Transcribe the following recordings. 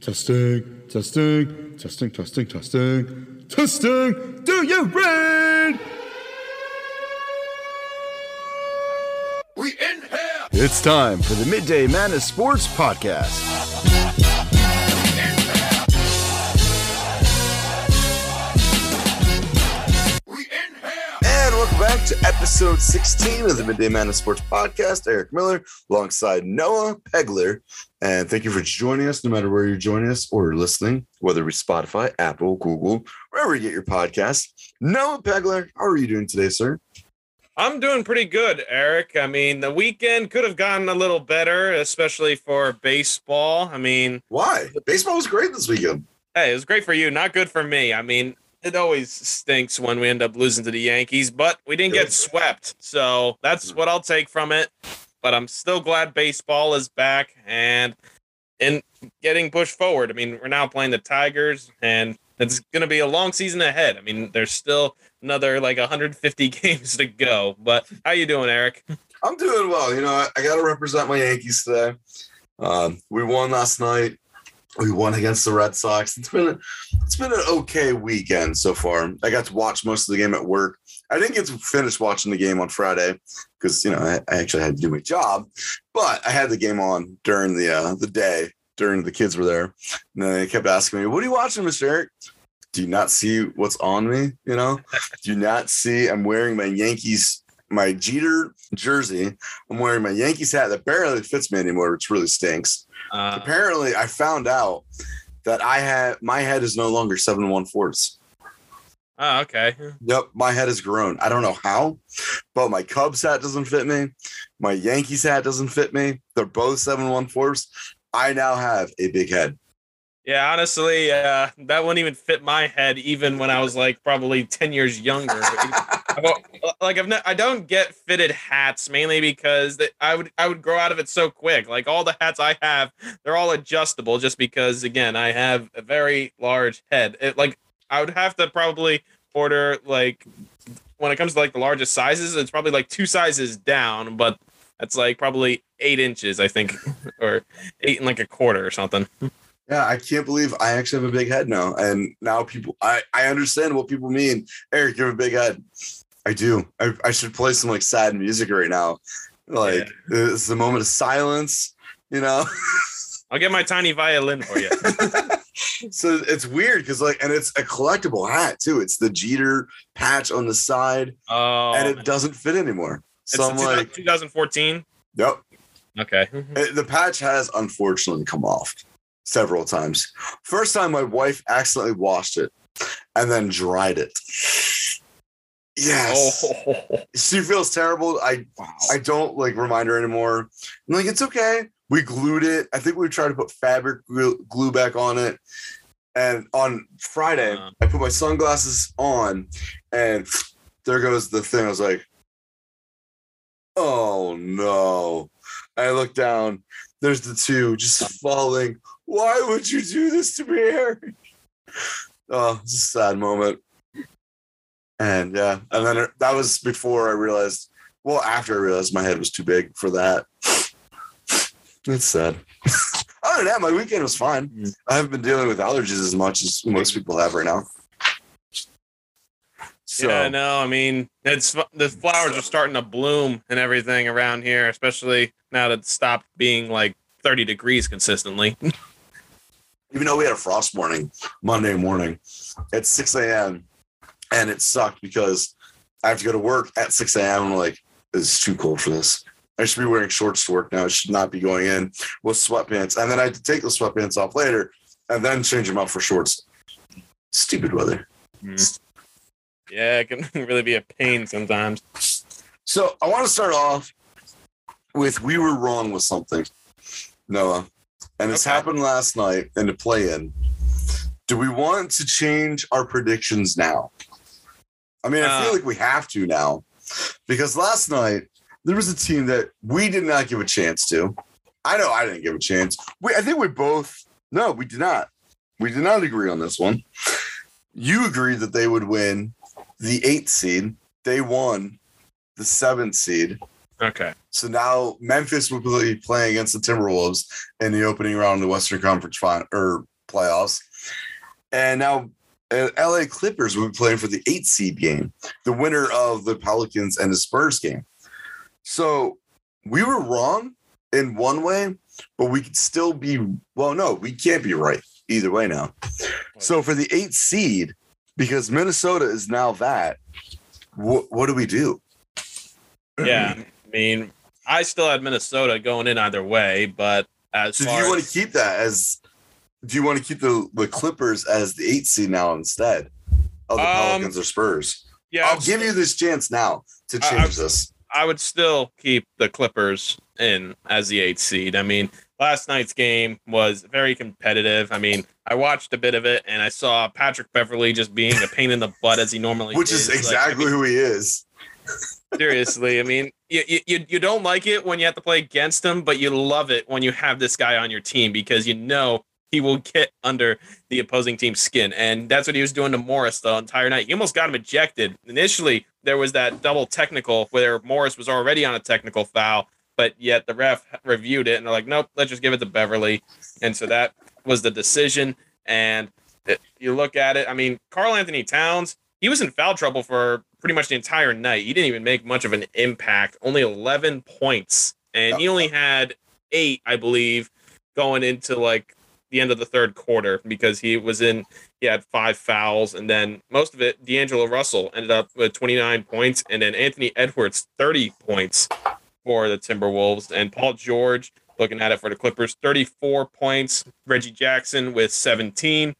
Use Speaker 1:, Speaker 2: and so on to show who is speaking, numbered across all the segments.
Speaker 1: Testing, testing, testing, testing, testing, testing. Do you read?
Speaker 2: We in here.
Speaker 1: It's time for the Midday Madness Sports Podcast.
Speaker 3: To episode 16 of the Midday Madness Sports Podcast. Eric Miller alongside Noah Pegler. And thank you for joining us, no matter where you're joining us or listening, whether it be Spotify, Apple, Google, wherever you get your podcast. Noah Pegler, how are you doing today, sir?
Speaker 4: I'm doing pretty good, Eric. I mean, the weekend could have gotten a little better, especially for baseball. I mean,
Speaker 3: Why? Baseball was great this weekend.
Speaker 4: hey, it was great for you, not good for me. I mean, it always stinks when we end up losing to the Yankees, but we didn't get swept. So that's what I'll take from it. But I'm still glad baseball is back and and getting pushed forward. I mean, we're now playing the Tigers and it's going to be a long season ahead. I mean, there's still another like 150 games to go. But how you doing, Eric?
Speaker 3: I'm doing well. You know, I, I got to represent my Yankees today. Um, we won last night. We won against the Red Sox. It's been a, it's been an okay weekend so far. I got to watch most of the game at work. I didn't get to finish watching the game on Friday because you know I, I actually had to do my job, but I had the game on during the uh, the day during the kids were there, and they kept asking me, "What are you watching, Mr. Eric?" Do you not see what's on me? You know, do you not see I'm wearing my Yankees my Jeter jersey. I'm wearing my Yankees hat that barely fits me anymore, which really stinks.
Speaker 4: Uh,
Speaker 3: Apparently, I found out that I had my head is no longer seven one fourths.
Speaker 4: oh, okay.
Speaker 3: Yep, my head has grown. I don't know how, but my Cubs hat doesn't fit me. My Yankees hat doesn't fit me. They're both seven one fourths. I now have a big head.
Speaker 4: Yeah, honestly, uh, that wouldn't even fit my head, even when I was like probably ten years younger. I've like I've ne- I don't get fitted hats mainly because that I would I would grow out of it so quick. Like all the hats I have, they're all adjustable just because again I have a very large head. It, like I would have to probably order like when it comes to like the largest sizes, it's probably like two sizes down, but that's like probably eight inches, I think, or eight and like a quarter or something.
Speaker 3: Yeah, I can't believe I actually have a big head now. And now people, I, I understand what people mean. Eric, you have a big head. I do. I, I should play some like sad music right now. Like it's the moment of silence, you know?
Speaker 4: I'll get my tiny violin for you.
Speaker 3: so it's weird because like, and it's a collectible hat too. It's the Jeter patch on the side
Speaker 4: Oh,
Speaker 3: and it doesn't fit anymore.
Speaker 4: it's
Speaker 3: So I'm
Speaker 4: the
Speaker 3: like,
Speaker 4: 2014.
Speaker 3: yep.
Speaker 4: Okay.
Speaker 3: It- the patch has unfortunately come off several times. First time, my wife accidentally washed it and then dried it. Yes,
Speaker 4: Oh,
Speaker 3: she feels terrible. I I don't like remind her anymore. I'm like, it's okay. We glued it. I think we tried to put fabric glue, back on it. And on Friday,
Speaker 4: Uh.
Speaker 3: I put my sunglasses on, and there goes the thing. I was like, oh no. I look down. There's the two just falling. Why would you do this to me, Eric? Oh, it's a sad moment. And yeah, and then it- that was before I realized. Well, after I realized my head was too big for that. It's sad. Other than that, my weekend was fine.
Speaker 4: Mm.
Speaker 3: I haven't been dealing with allergies as much as most people have right now. So
Speaker 4: yeah, no, I mean, it's the flowers are starting to bloom and everything around here, especially now that it's stopped being like 30 degrees consistently.
Speaker 3: even though we had a frost warning Monday morning at 6 a.m. and it sucked because I have to go to work at 6 a.m. I'm like, it's too cold for this. I should be wearing shorts to work now. I should not be going in with sweatpants. And then I had to take the sweatpants off later and then change them out for shorts. Stupid weather. Hmm.
Speaker 4: Yeah, it can really be a pain sometimes.
Speaker 3: So I want to start off with we were wrong with something, Noah. And this
Speaker 4: Okay.
Speaker 3: happened last night in the play in. Do we want to change our predictions now? I mean, I feel
Speaker 4: Uh.
Speaker 3: like we have to now because last night there was a team that we did not give a chance to. I know I didn't give a chance. We, I think we both, no, we did not. We did not agree on this one. You agreed that they would win the eighth seed. They won the seventh seed.
Speaker 4: Okay.
Speaker 3: So now Memphis will be playing against the Timberwolves in the opening round of the Western Conference final or playoffs. And now uh, LA Clippers will be playing for the eight seed game, the winner of the Pelicans and the Spurs game. So we were wrong in one way, but we could still be well, no, we can't be right either way now. So for the eight seed, because Minnesota is now that, what what do we do?
Speaker 4: Yeah. I mean, I still had Minnesota going in either way, but as
Speaker 3: So do you want to keep that as? Do you want to keep the, the Clippers as the eight seed now instead of the
Speaker 4: Um,
Speaker 3: Pelicans or Spurs?
Speaker 4: yeah,
Speaker 3: I'll
Speaker 4: I'd
Speaker 3: give you this chance now to change
Speaker 4: I'm-
Speaker 3: this.
Speaker 4: I would still keep the Clippers in as the eight seed. I mean, last night's game was very competitive. I mean, I watched a bit of it and I saw Patrick Beverley just being a pain in the butt as he normally is.
Speaker 3: Which is
Speaker 4: Like, I
Speaker 3: exactly
Speaker 4: mean,
Speaker 3: who he is.
Speaker 4: Seriously. I mean, you, you- you don't like it when you have to play against him, but you love it when you have this guy on your team because you know he will get under the opposing team's skin. And that's what he was doing to Morris the entire night. He almost got him ejected. Initially, there was that double technical where Morris was already on a technical foul, but yet the ref reviewed it and they're like, nope, let's just give it to Beverley. And so that was the decision. And you look at it, I mean, Karl-Anthony Towns, he was in foul trouble for pretty much the entire night. He didn't even make much of an impact, only 11 points. And he only had eight, I believe, going into like the end of the third quarter because he was in, he had five fouls. And then most of it, D'Angelo Russell ended up with 29 points. And then Anthony Edwards, 30 points for the Timberwolves. And Paul George, looking at it for the Clippers, 34 points. Reggie Jackson with 17.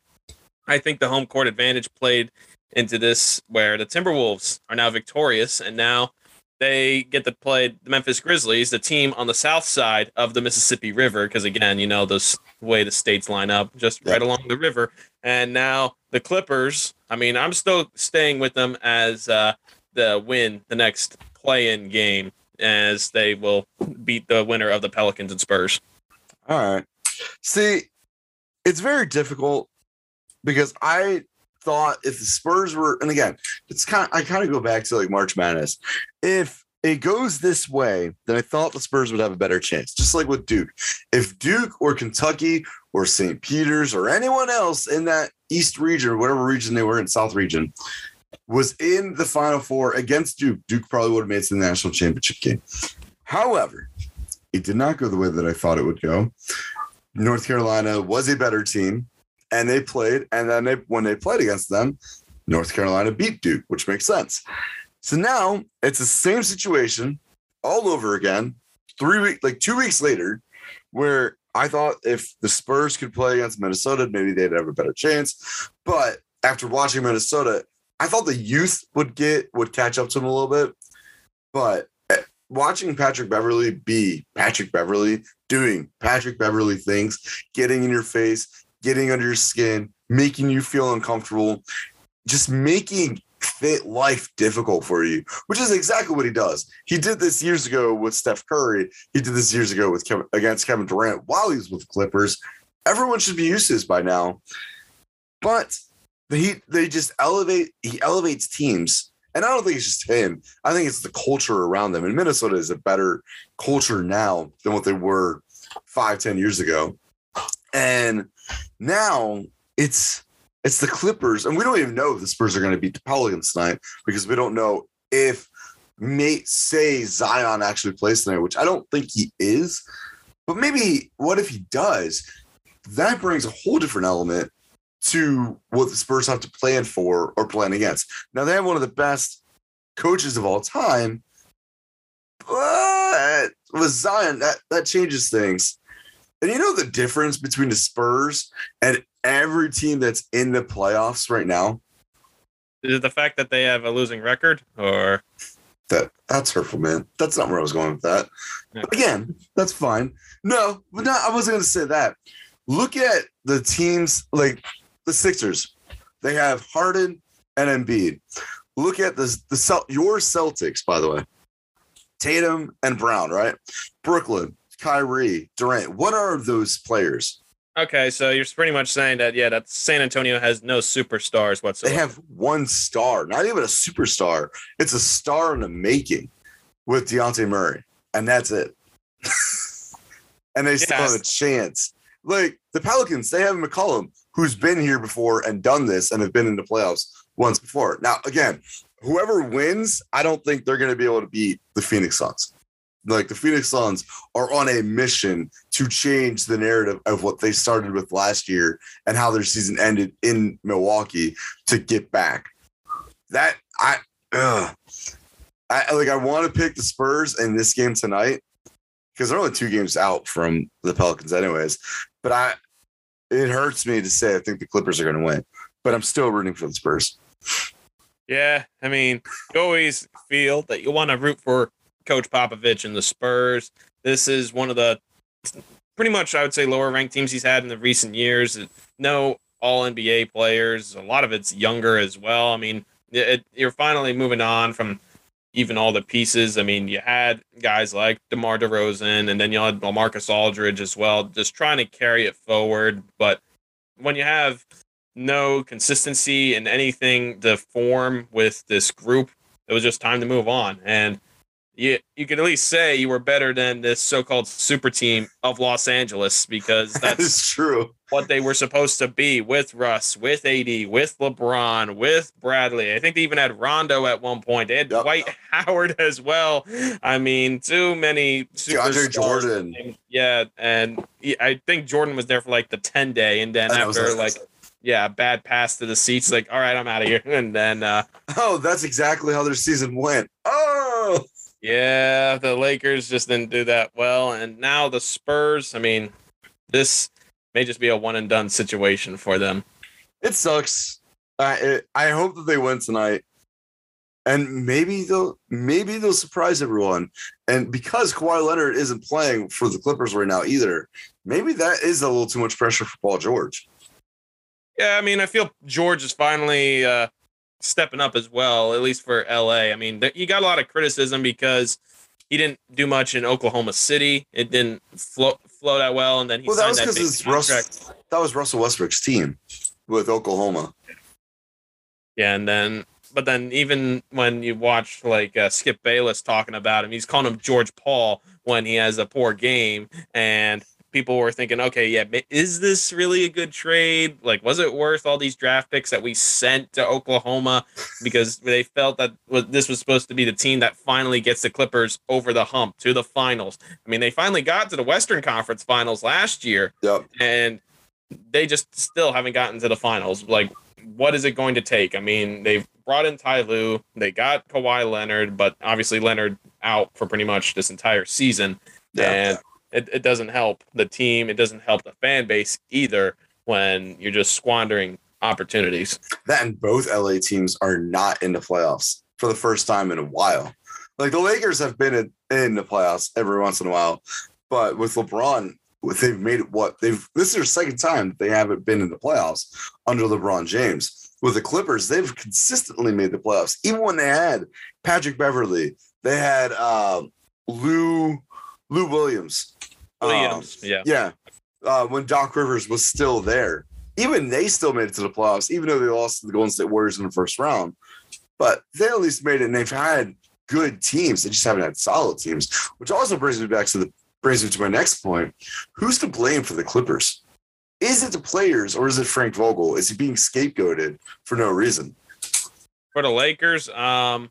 Speaker 4: I think the home court advantage played into this where the Timberwolves are now victorious and now they get to play the Memphis Grizzlies, the team on the south side of the Mississippi River, because again, you know, this way the states line up just right along the river. And now the Clippers, I mean, I'm still staying with them as uh, the win the next play in game as they will beat the winner of the Pelicans and Spurs.
Speaker 3: All right. See, it's very difficult because I thought if the Spurs were, and again, it's kind of, I kind of go back to like March Madness. If it goes this way, then I thought the Spurs would have a better chance, just like with Duke. If Duke or Kentucky or St. Peter's or anyone else in that East region or whatever region they were in, South region, was in the Final Four against Duke, Duke probably would have made it to the national championship game. However, it did not go the way that I thought it would go. North Carolina was a better team, and they played. And then they, when they played against them, North Carolina beat Duke, which makes sense. So now it's the same situation all over again. Three weeks, like two weeks later, where I thought if the Spurs could play against Minnesota, maybe they'd have a better chance. But after watching Minnesota, I thought the youth would get would catch up to them a little bit. But eh, watching Patrick Beverley be Patrick Beverley doing Patrick Beverley things, getting in your face, getting under your skin, making you feel uncomfortable, just making fit life difficult for you, which is exactly what he does. He did this years ago with Steph Curry. He did this years ago with Kevin, against Kevin Durant while he was with the Clippers. Everyone should be used to this by now. But he they just elevate he elevates teams. And I don't think it's just him. I think it's the culture around them. And Minnesota is a better culture now than what they were five, ten years ago. And now it's it's the Clippers, and we don't even know if the Spurs are going to beat the Pelicans tonight because we don't know if may say Zion actually plays tonight, which I don't think he is. But maybe what if he does? That brings a whole different element to what the Spurs have to plan for or plan against. Now they have one of the best coaches of all time, but with Zion, that that changes things. And you know the difference between the Spurs and every team that's in the playoffs right now?
Speaker 4: Is it the fact that they have a losing record or
Speaker 3: That that's hurtful, man. That's not where I was going with that. But again, that's fine. No, but no, I wasn't gonna say that. Look at the teams like the Sixers. They have Harden and Embiid. Look at the the your Celtics, by the way. Tatum and Brown, right? Brooklyn, Kyrie, Durant. What are those players?
Speaker 4: Okay, so you're pretty much saying that yeah, that San Antonio has no superstars whatsoever.
Speaker 3: They have one star, not even a superstar. It's a star in the making with Dejounte Murray. and that's it. and they still have a chance. Like the Pelicans, they have McCollum, who's been here before and done this and have been in the playoffs once before. Now, again, whoever wins, I don't think they're going to be able to beat the Phoenix Suns. Like the Phoenix Suns are on a mission to change the narrative of what they started with last year and how their season ended in Milwaukee to get back. That I, ugh. I like. I want to pick the Spurs in this game tonight because they're only two games out from the Pelicans, anyways. But I, it hurts me to say I think the Clippers are going to win, but I'm still rooting for the Spurs.
Speaker 4: Yeah, I mean, you always feel that you want to root for Coach Popovich and the Spurs. This is one of the pretty much, I would say, lower ranked teams he's had in the recent years. No all NBA players. A lot of it's younger as well. I mean, it, you're finally moving on from even all the pieces. I mean, you had guys like DeMar DeRozan, and then you had Marcus Aldridge as well, just trying to carry it forward. But when you have no consistency in anything to form with this group, it was just time to move on. And you you could at least say you were better than this so-called super team of Los Angeles because that's
Speaker 3: is true.
Speaker 4: what they were supposed to be with Russ, with AD, with LeBron, with Bradley. I think they even had Rondo at one point. They had
Speaker 3: Yep.
Speaker 4: Dwight Howard as well. I mean, too many
Speaker 3: DeAndre. Jordan.
Speaker 4: Yeah, and I think Jordan was there for like the 10 day and then
Speaker 3: And that
Speaker 4: after
Speaker 3: like-
Speaker 4: like yeah, bad pass to the seats like all right, I'm out of here. And then uh
Speaker 3: Oh, that's exactly how their season went. Oh,
Speaker 4: yeah, the Lakers just didn't do that well and now the Spurs, I mean, this may just be a one and done situation for them.
Speaker 3: it sucks. I it, I hope that they win tonight, and maybe they'll maybe they'll surprise everyone. And because Kawhi Leonard isn't playing for the Clippers right now either, maybe that is a little too much pressure for Paul George.
Speaker 4: Yeah, I mean, I feel George is finally uh, stepping up as well, at least for LA. I mean, th- he got a lot of criticism because he didn't do much in Oklahoma City. It didn't flow flow that well, and then he
Speaker 3: Well, that was
Speaker 4: that,
Speaker 3: because Russ. That was Russell Westbrook's team with Oklahoma.
Speaker 4: Yeah, and then but then even when you watch like uh, Skip Bayless talking about him, he's calling him George Paul when he has a poor game, and people were thinking, okay, yeah, is this really a good trade? Like, was it worth all these draft picks that we sent to Oklahoma because they felt that this was supposed to be the team that finally gets the Clippers over the hump to the finals? I mean, they finally got to the Western Conference Finals last year,
Speaker 3: Yep.
Speaker 4: and they just still haven't gotten to the finals. Like, what is it going to take? I mean, they've brought in Ty Lue, they got Kawhi Leonard, but obviously Leonard out for pretty much this entire season,
Speaker 3: Yeah.
Speaker 4: and it, it doesn't help the team. It doesn't help the fan base either when you're just squandering opportunities.
Speaker 3: that and both LA teams are not in the playoffs for the first time in a while. Like the Lakers have been in, in the playoffs every once in a while, but with LeBron, they've made it what they've. This is their second time they haven't been in the playoffs under LeBron James. With the Clippers, they've consistently made the playoffs, even when they had Patrick Beverley, they had uh, Lou Lou Williams. Um,
Speaker 4: yeah.
Speaker 3: yeah. Uh, when Doc Rivers was still there, even they still made it to the playoffs, even though they lost to the Golden State Warriors in the first round. But they at least made it, and they've had good teams. They just haven't had solid teams, which also brings me back to the brings me to my next point. Who's to blame for the Clippers? Is it the players or is it Frank Vogel? Is he being scapegoated for no reason?
Speaker 4: for the Lakers, um,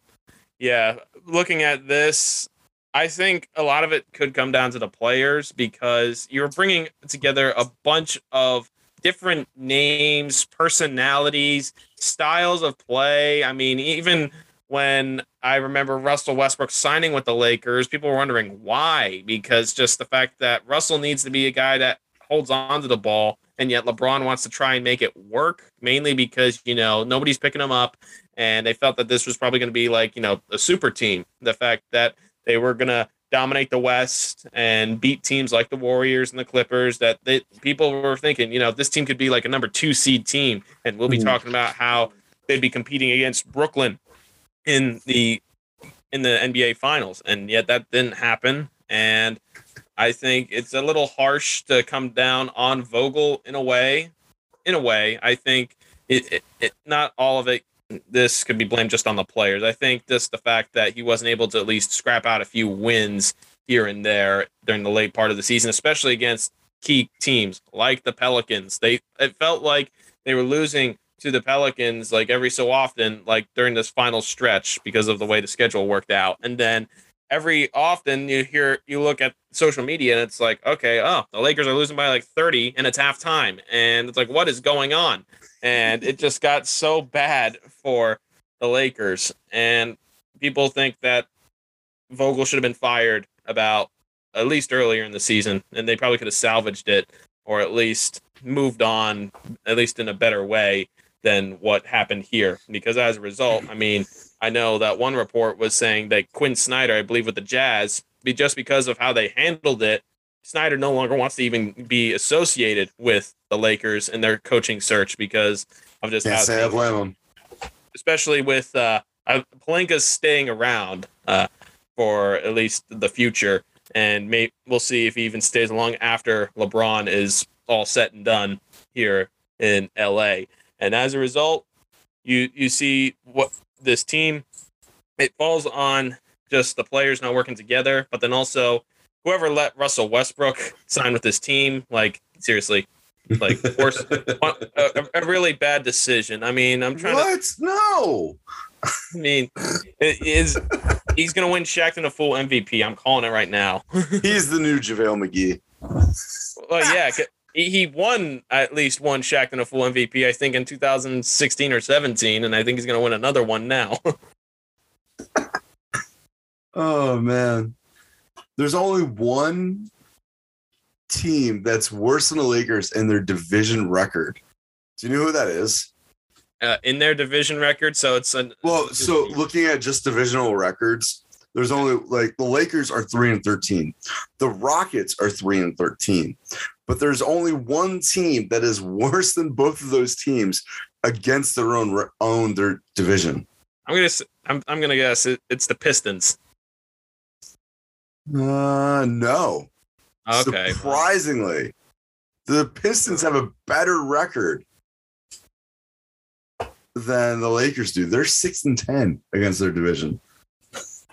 Speaker 4: yeah, looking at this, I think a lot of it could come down to the players because you're bringing together a bunch of different names, personalities, styles of play. I mean, even when I remember Russell Westbrook signing with the Lakers, people were wondering why because just the fact that Russell needs to be a guy that holds on to the ball and yet LeBron wants to try and make it work mainly because you know nobody's picking him up and they felt that this was probably going to be like you know a super team the fact that they were going to dominate the west and beat teams like the warriors and the clippers that they, people were thinking you know this team could be like a number two seed team. And we'll be
Speaker 3: Mhm.
Speaker 4: talking about how they'd be competing against brooklyn in the in the nba finals. And yet that didn't happen. And i think it's a little harsh to come down on vogel in a way in a way. I think it, it, it not all of it this could be blamed just on the players. I think just the fact that he wasn't able to at least scrap out a few wins here and there during the late part of the season, especially against key teams like the Pelicans. They it felt like they were losing to the Pelicans like every so often, like during this final stretch because of the way the schedule worked out. And then every often you hear you look at social media and it's like, okay, oh, the Lakers are losing by like 30 and it's halftime. And it's like, what is going on? And it just got so bad for the Lakers. And people think that Vogel should have been fired about at least earlier in the season, and they probably could have salvaged it or at least moved on, at least in a better way than what happened here. Because as a result, I mean, I know that one report was saying that Quin Snyder, I believe, with the Jazz, be just because of how they handled it, Snyder no longer wants to even be associated with the Lakers in their coaching search because of just
Speaker 3: Can't
Speaker 4: how
Speaker 3: say I
Speaker 4: things-
Speaker 3: blame him.
Speaker 4: especially with uh, uh Pelinka's staying around uh, for at least the future, and may we'll see if he even stays long after LeBron is all set and done here in LA. And as a result, you you see what this team it falls on just the players not working together, but then also whoever let Russell Westbrook sign with this team, like seriously, like worse, a, a really bad decision. I mean, I'm trying to
Speaker 3: What? No.
Speaker 4: I mean, it is he's gonna win Shaqtin' a Fool MVP. I'm calling it right now.
Speaker 3: He's the new JaVale McGee.
Speaker 4: well, yeah, he he won at least one Shaqtin' a Fool MVP. I think in 2016 or 17, and I think he's gonna win another one now.
Speaker 3: Oh man. There's only one team that's worse than the Lakers in their division record. Do you know who that is?
Speaker 4: uh, in their division record, so it's an
Speaker 3: Well, so looking at just divisional records, there's only like the Lakers are 3 and 13. The Rockets are 3 and 13. But there's only one team that is worse than both of those teams against their own own their division.
Speaker 4: I'm gonna I'm I'm gonna guess it, it's the Pistons.
Speaker 3: Uh no.
Speaker 4: Okay,
Speaker 3: Surprisingly, the Pistons have a better record than the Lakers do. They're six and ten against their division.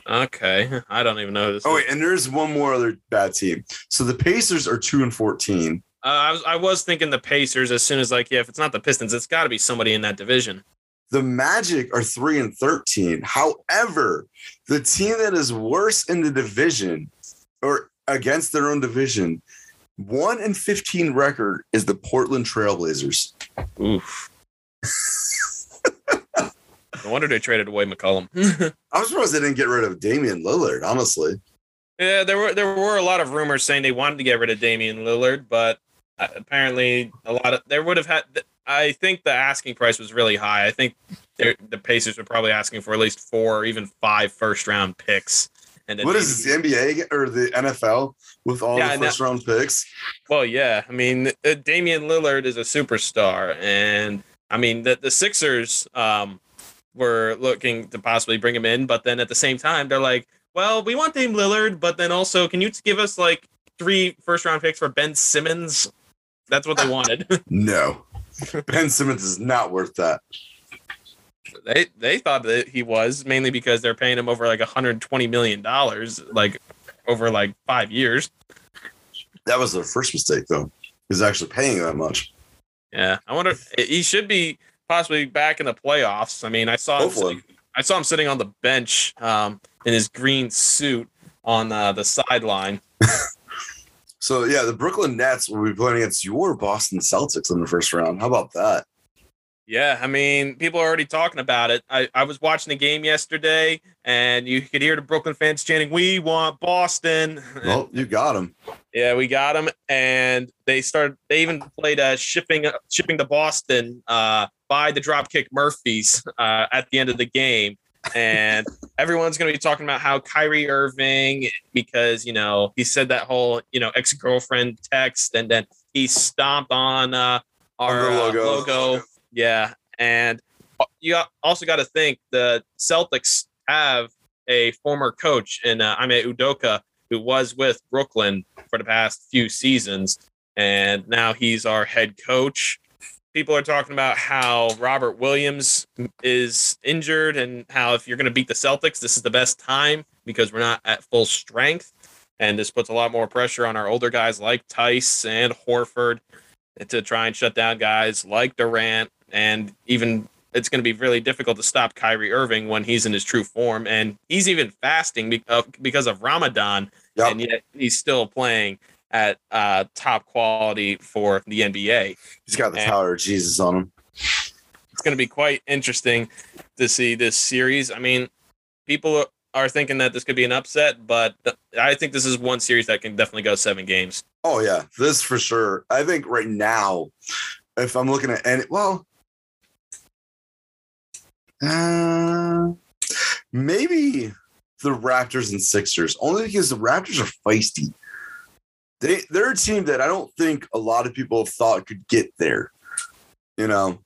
Speaker 4: Okay. I don't even know who this.
Speaker 3: Oh
Speaker 4: is.
Speaker 3: wait, and there's one more other bad team. So the Pacers are two and fourteen.
Speaker 4: Uh, I was I was thinking the Pacers as soon as like yeah, if it's not the Pistons, it's got to be somebody in that division.
Speaker 3: The Magic are three and thirteen. However, the team that is worse in the division or against their own division, one and fifteen record is the Portland Trailblazers.
Speaker 4: Oof. no wonder they traded away McCollum.
Speaker 3: I'm surprised they didn't get rid of Damian Lillard, honestly.
Speaker 4: yeah, there were there were a lot of rumors saying they wanted to get rid of Damian Lillard, but uh, apparently a lot of there would have had. I think the asking price was really high. I think the Pacers were probably asking for at least four or even five first round picks. And
Speaker 3: What this, the NBA or the NFL with all
Speaker 4: Yeah,
Speaker 3: the
Speaker 4: that-
Speaker 3: first round picks?
Speaker 4: Well, yeah. I mean, uh, Damian Lillard is a superstar, and I mean the the Sixers um, were looking to possibly bring him in, but then at the same time, they're like, "Well, we want Dame Lillard, but then also, can you give us like three first round picks for Ben Simmons?" That's what they wanted.
Speaker 3: No. ben Simmons is not worth that.
Speaker 4: they they thought that he was mainly because they're paying him over like 120 million dollars, like over like five years.
Speaker 3: That was their first mistake, though, is actually paying that much.
Speaker 4: Yeah, I wonder. He should be possibly back in the playoffs. I mean, I saw him sitting, I saw him sitting on the bench um, in his green suit on uh, the sideline.
Speaker 3: So, yeah, the Brooklyn Nets will be playing against your Boston Celtics in the first round. How about that?
Speaker 4: Yeah, I mean, people are already talking about it. I, I was watching the game yesterday, and you could hear the Brooklyn fans chanting, "We want Boston."
Speaker 3: Well, you got them.
Speaker 4: Yeah, we got them, and they started. They even played uh, shipping shipping to Boston uh, by the Dropkick Murphys uh, at the end of the game, and everyone's going to be talking about how Kyrie Irving, because you know he said that whole you know ex girlfriend text, and then he stomped on uh, our uh,
Speaker 3: logo.
Speaker 4: logo. Yeah, and you also got to think the Celtics have a former coach in uh, Ime Udoka who was with Brooklyn for the past few seasons, and now he's our head coach. People are talking about how Robert Williams is injured and how if you're going to beat the Celtics, this is the best time because we're not at full strength. And this puts a lot more pressure on our older guys like Theis and Horford to try and shut down guys like Durant. And even it's going to be really difficult to stop Kyrie Irving when he's in his true form. And he's even fasting uh, because of Ramadan.
Speaker 3: Yep.
Speaker 4: And yet he's still playing at uh, top quality for the NBA.
Speaker 3: He's got the
Speaker 4: And-
Speaker 3: Tower of Jesus on him.
Speaker 4: It's going to be quite interesting to see this series. I mean, people are thinking that this could be an upset, but I think this is one series that can definitely go seven games.
Speaker 3: Oh yeah, this for sure. I think right now, if I'm looking at any, well, uh, maybe the Raptors and Sixers, only because the Raptors are feisty. They they're a team that I don't think a lot of people have thought could get there. You know,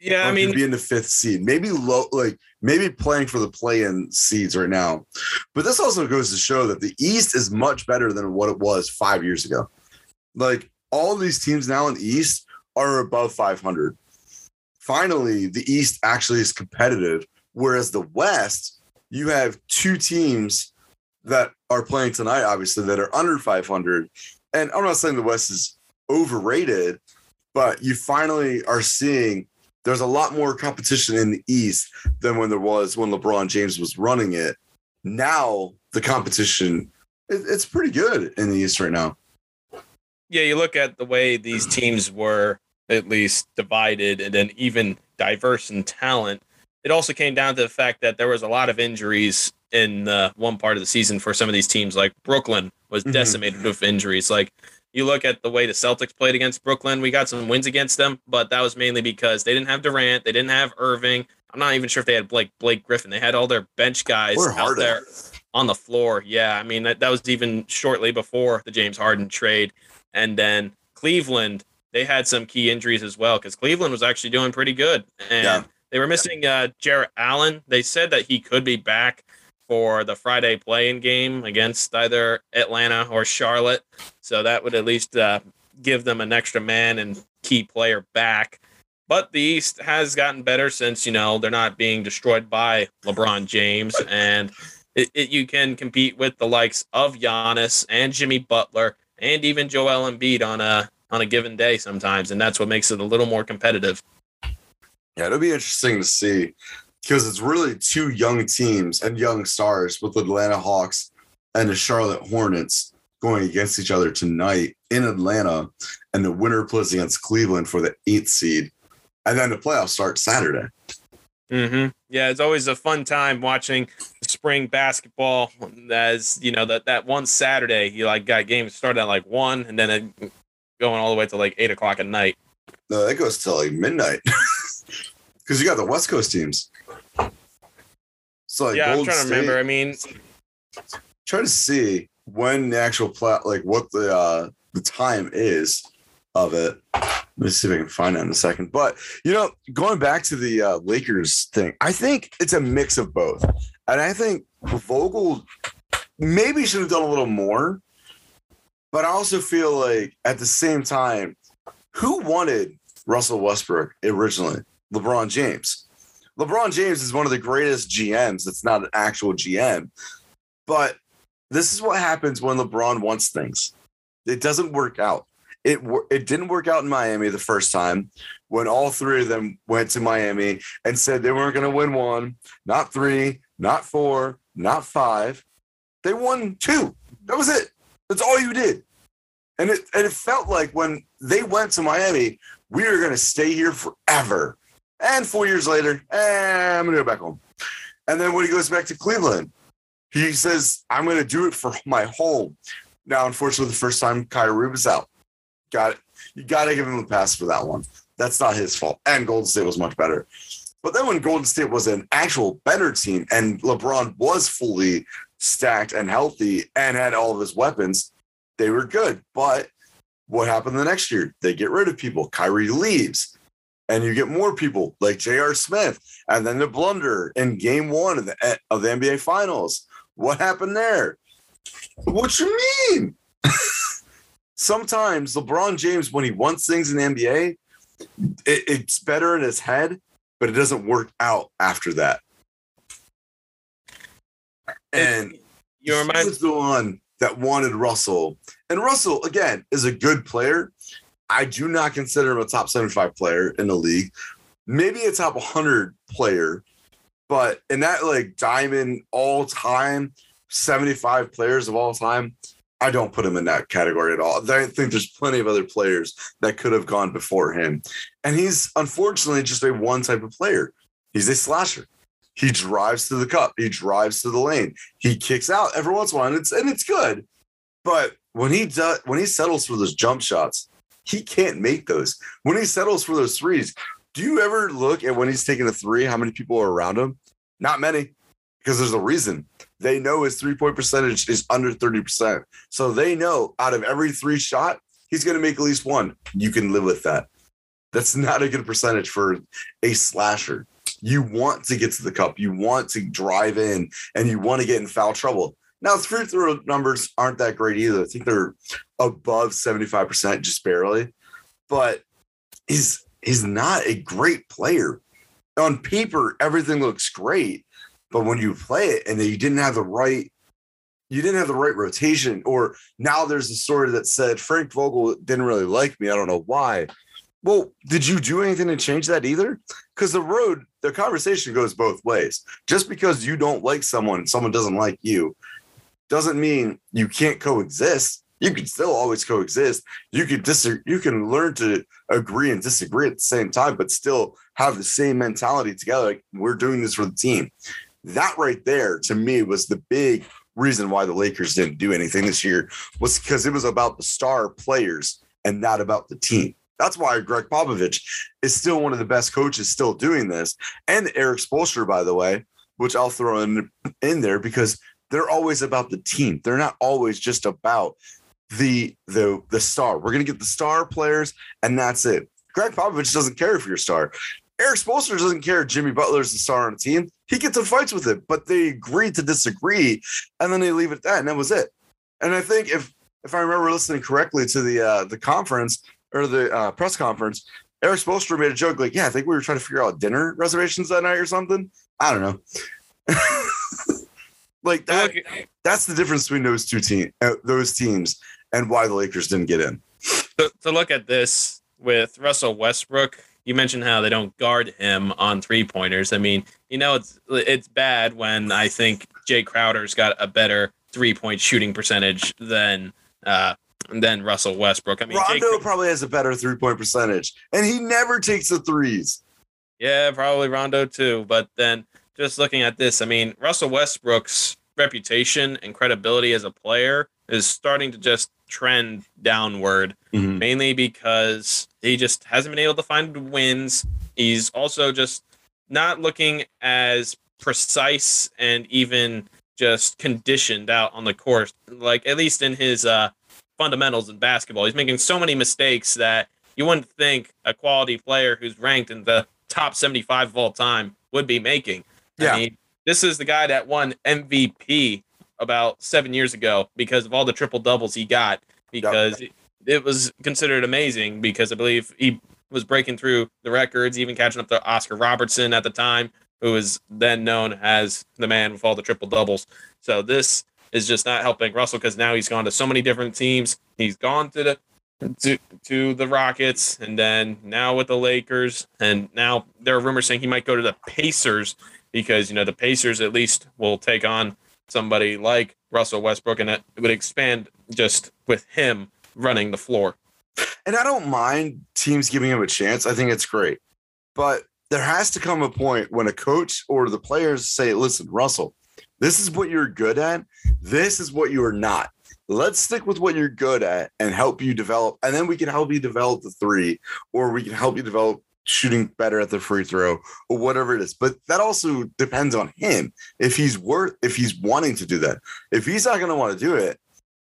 Speaker 4: Yeah, I
Speaker 3: or could
Speaker 4: mean,
Speaker 3: be in the fifth seed, maybe low, like maybe playing for the play-in seeds right now. But this also goes to show that the East is much better than what it was five years ago. Like all these teams now in the East are above 500. Finally, the East actually is competitive, whereas the West, you have two teams that are playing tonight, obviously, that are under 500. And I'm not saying the West is overrated, but you finally are seeing there's a lot more competition in the East than when there was when LeBron James was running it. Now the competition, it, it's pretty good in the East right now.
Speaker 4: yeah, you look at the way these teams were at least divided and then even diverse in talent. It also came down to the fact that there was a lot of injuries in uh, one part of the season for some of these teams. Like Brooklyn was
Speaker 3: Mhm.
Speaker 4: decimated with injuries. Like you look at the way the Celtics played against Brooklyn, we got some wins against them, but that was mainly because they didn't have Durant, they didn't have Irving. I'm not even sure if they had Blake Blake Griffin. They had all their bench guys out there on the floor. Yeah, I mean that, that was even shortly before the James Harden trade, and then Cleveland they had some key injuries as well because Cleveland was actually doing pretty good, and
Speaker 3: Yeah.
Speaker 4: they were missing uh, Jarrett Allen. They said that he could be back for the Friday playing game against either Atlanta or Charlotte, so that would at least uh, give them an extra man and key player back. But the East has gotten better since you know they're not being destroyed by LeBron James, and it, it, you can compete with the likes of Giannis and Jimmy Butler and even Joel Embiid on a on a given day sometimes, and that's what makes it a little more competitive.
Speaker 3: Yeah, it'll be interesting to see because it's really two young teams and young stars with the Atlanta Hawks and the Charlotte Hornets going against each other tonight in Atlanta, and the winner plays against Cleveland for the eighth seed, and then the playoffs start Saturday.
Speaker 4: hmm Yeah, it's always a fun time watching spring basketball. As you know, that that one Saturday, you like got games started at like one, and then it going all the way to like eight o'clock at night.
Speaker 3: No, that goes till like midnight because you got the West Coast teams. So like
Speaker 4: yeah, I'm
Speaker 3: Golden
Speaker 4: trying to remember. I mean,
Speaker 3: try to see when the actual plat like what the uh the time is of it. Let me see if I can find that in a second. But you know, going back to the uh, Lakers thing, I think it's a mix of both, and I think Vogel maybe should have done a little more. But I also feel like at the same time, who wanted Russell Westbrook originally? LeBron James. LeBron James is one of the greatest GMs. It's not an actual GM, but this is what happens when LeBron wants things. It doesn't work out. It it didn't work out in Miami the first time when all three of them went to Miami and said they weren't going to win one, not three, not four, not five. They won two. That was it. That's all you did. And it and it felt like when they went to Miami, we are going to stay here forever. And four years later, eh, I'm going to go back home. And then when he goes back to Cleveland, he says, I'm going to do it for my home. Now, unfortunately, the first time Kyrie was out. Got it. You got to give him a pass for that one. That's not his fault. And Golden State was much better. But then when Golden State was an actual better team and LeBron was fully stacked and healthy and had all of his weapons, they were good. But what happened the next year? They get rid of people. Kyrie leaves. And you get more people like J.R. Smith, and then the blunder in Game One of the eh, of the NBA Finals. What happened there? What you mean? Sometimes LeBron James, when he wants things in the NBA, it, it's better in his head, but it doesn't work out after that. And
Speaker 4: you
Speaker 3: he
Speaker 4: remind
Speaker 3: was the one that wanted Russell. And Russell, again, is a good player. I do not consider him a top 75 player in the league. Maybe a top 100 player, but in that like diamond all time, 75 players of all time, I don't put him in that category at all. I think there's plenty of other players that could have gone before him. And he's unfortunately just a one type of player. He's a slasher. He drives to the cup. He drives to the lane. He kicks out every once in a while, and it's and it's good. But when he does, when he settles for those jump shots, he can't make those. When he settles for those threes, do you ever look at when he's taking a three? How many people are around him? Not many, because there's a reason. They know his three point percentage is under thirty percent, so they know out of every three shot, he's going to make at least one. You can live with that. That's not a good percentage for a slasher you want to get to the cup, you want to drive in, and you want to get in foul trouble. Now, his free throw numbers aren't that great either. I think they're above 75%, just barely. But he's he's not a great player. On paper, everything looks great. But when you play it and you didn't have the right you didn't have the right rotation, or now there's a story that said Frank Vogel didn't really like me. I don't know why. Well, did you do anything to change that either? Because the road, the conversation goes both ways. Just because you don't like someone, someone doesn't like you, doesn't mean you can't coexist. You can still always coexist. You can disagree. You can learn to agree and disagree at the same time, but still have the same mentality together. Like we're doing this for the team. That right there, to me, was the big reason why the Lakers didn't do anything this year. Was because it was about the star players and not about the team. That's why Gregg Popovich is still one of the best coaches still doing this. And Erik Spoelstra, by the way, which I'll throw in, in there because they're always about the team. They're not always just about the the the star. We're gonna get the star players, and that's it. Gregg Popovich doesn't care if you're a star. Erik Spoelstra doesn't care Jimmy Butler is the star on the team. He gets in fights with it, but they agree to disagree, and then they leave it at that, and that was it. And I think if if I remember listening correctly to the uh, the conference, or the uh, press conference, Erik Spoelstra made a joke like, "Yeah, I think we were trying to figure out dinner reservations that night or something." I don't know. like that. That's the difference between those two teams, uh, those teams, and why the Lakers didn't get in.
Speaker 4: To, to look at this with Russell Westbrook, you mentioned how they don't guard him on three pointers. I mean, you know, it's it's bad when I think Jae Crowder's got a better three point shooting percentage than uh, than Russell Westbrook. I mean,
Speaker 3: Rondo
Speaker 4: Jake,
Speaker 3: probably has a better three point percentage, and he never takes the threes.
Speaker 4: yeah, probably Rondo too. But then just looking at this, I mean, Russell Westbrook's reputation and credibility as a player is starting to just trend downward, mainly because he just hasn't been able to find wins. He's also just not looking as precise and even just conditioned out on the court, like at least in his uh, fundamentals in basketball. He's making so many mistakes that you wouldn't think a quality player who's ranked in the top 75 of all time would be making.
Speaker 3: Yeah.
Speaker 4: I mean, this is the guy that won MVP about seven years ago because of all the triple doubles he got, because it, it was considered amazing because I believe he was breaking through the records, even catching up to Oscar Robertson at the time, who was then known as the man with all the triple doubles. So this is just not helping Russell because now he's gone to so many different teams. He's gone to the to, to the Rockets and then now with the Lakers and now there are rumors saying he might go to the Pacers because you know the Pacers at least will take on somebody like Russell Westbrook and it would expand just with him running the floor.
Speaker 3: And I don't mind teams giving him a chance. I think it's great. But there has to come a point when a coach or the players say, listen, Russell, this is what you're good at. This is what you are not. Let's stick with what you're good at and help you develop. And then we can help you develop the three, or we can help you develop shooting better at the free throw or whatever it is. But that also depends on him. If he's worth, if he's wanting to do that, if he's not going to want to do it,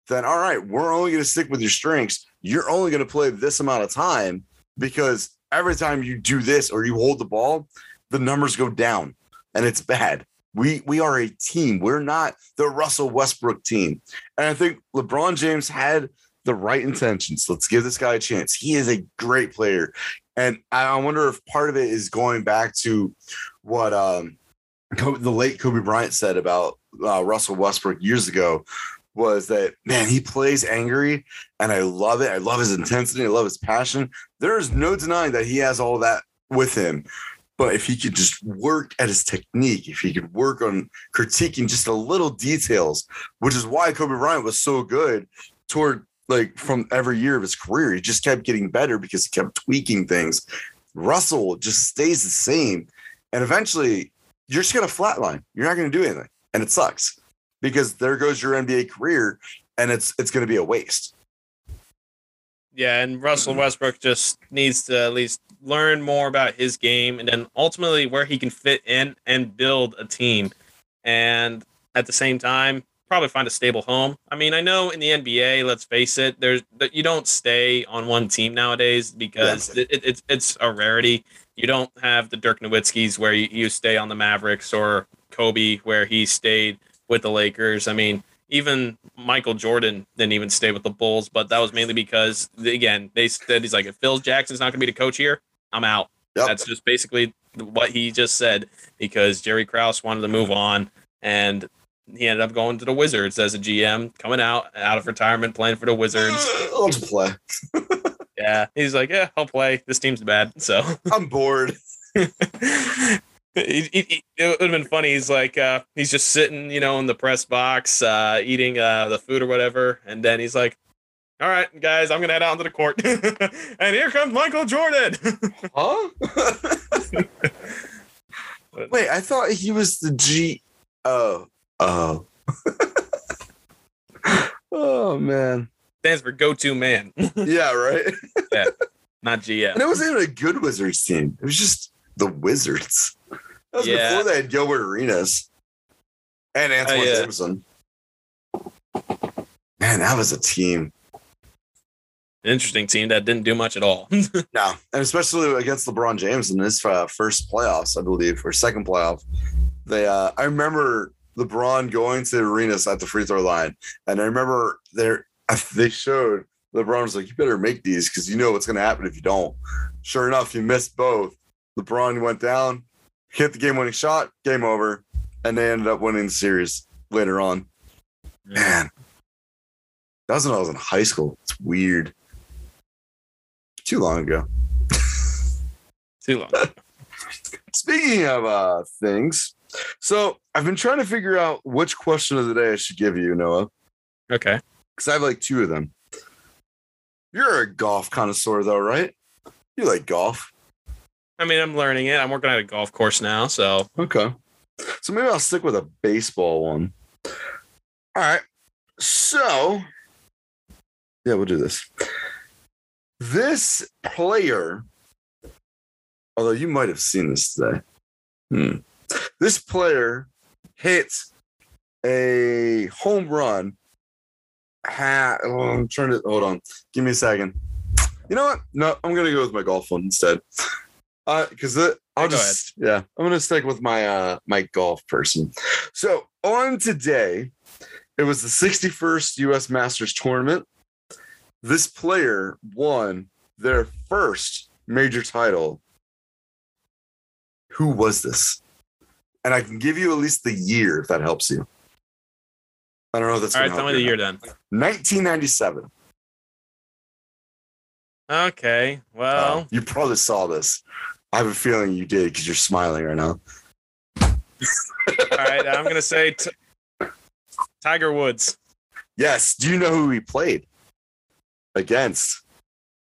Speaker 3: then all right, we're only going to stick with your strengths. You're only going to play this amount of time because every time you do this or you hold the ball, the numbers go down and it's bad. We we are a team. We're not the Russell Westbrook team. And I think LeBron James had the right intentions. Let's give this guy a chance. He is a great player. And I wonder if part of it is going back to what um, the late Kobe Bryant said about uh, Russell Westbrook years ago was that man, he plays angry and I love it. I love his intensity, I love his passion. There is no denying that he has all that with him. But if he could just work at his technique, if he could work on critiquing just a little details, which is why Kobe Bryant was so good toward like from every year of his career, he just kept getting better because he kept tweaking things. Russell just stays the same. And eventually you're just gonna flatline. You're not gonna do anything. And it sucks because there goes your NBA career and it's it's gonna be a waste.
Speaker 4: Yeah, and Russell mm-hmm. Westbrook just needs to at least learn more about his game and then ultimately where he can fit in and build a team. And at the same time, probably find a stable home. I mean, I know in the NBA, let's face it, there's that you don't stay on one team nowadays because it, it, it's it's a rarity. You don't have the Dirk Nowitzki's where you, you stay on the Mavericks or Kobe where he stayed with the Lakers. I mean, even Michael Jordan didn't even stay with the Bulls, but that was mainly because again they said he's like if Phil Jackson's not going to be the coach here, I'm out.
Speaker 3: Yep.
Speaker 4: That's just basically what he just said because Jerry Krause wanted to move on and he ended up going to the Wizards as a GM, coming out out of retirement, playing for the Wizards.
Speaker 3: I'll just play.
Speaker 4: Yeah, he's like, yeah, I'll play. This team's bad, so
Speaker 3: I'm bored.
Speaker 4: it, it, it would have been funny. He's like, uh, he's just sitting, you know, in the press box, uh, eating uh, the food or whatever, and then he's like, "All right, guys, I'm gonna head out into the court, and here comes Michael Jordan."
Speaker 3: Huh? Wait, I thought he was the G. Oh, oh, oh man.
Speaker 4: Stands for go-to man,
Speaker 3: Yeah, right.
Speaker 4: not GM.
Speaker 3: And it wasn't even a good Wizards team. It was just the Wizards. That was
Speaker 4: Yeah.
Speaker 3: before they had Gilbert Arenas and Antoine
Speaker 4: Oh, yeah.
Speaker 3: Simpson. Man, that was a team.
Speaker 4: Interesting team that didn't do much at all.
Speaker 3: No, and especially against LeBron James in his uh, first playoffs, I believe, or second playoff. They, uh, I remember LeBron going to Arenas at the free throw line, and I remember there they showed LeBron was like, "You better make these because you know what's going to happen if you don't." Sure enough, he missed both. LeBron went down, hit the game-winning shot, game over, and they ended up winning the series later on. Man, that was when I was in high school. It's weird. Too long ago.
Speaker 4: Too long.
Speaker 3: Speaking of uh things, so I've been trying to figure out which question of the day I should give you, Noah,
Speaker 4: Okay.
Speaker 3: because I have like two of them. You're a golf connoisseur, though, right? You like golf.
Speaker 4: I mean, I'm learning it. I'm working at a golf course now, so
Speaker 3: Okay. So maybe I'll stick with a baseball one. All right. So, yeah, we'll do this. This player, although you might have seen this today, hmm. This player hit a home run. Ha, oh, I'm trying to hold on. Give me a second. You know what? No, I'm gonna go with my golf one instead. Uh, because I'll
Speaker 4: go
Speaker 3: just yeah, I'm gonna stick with my uh my golf person. So on today, it was the 61st U.S. Masters tournament. This player won their first major title. Who was this? And I can give you at least the year if that helps you. I don't know if that's
Speaker 4: all right. Tell me the
Speaker 3: you
Speaker 4: year then.
Speaker 3: 1997.
Speaker 4: Okay. Well,
Speaker 3: Oh, you probably saw this. I have a feeling you did because you're smiling right now.
Speaker 4: all right. I'm gonna say t- Tiger Woods.
Speaker 3: Yes. Do you know who he played against?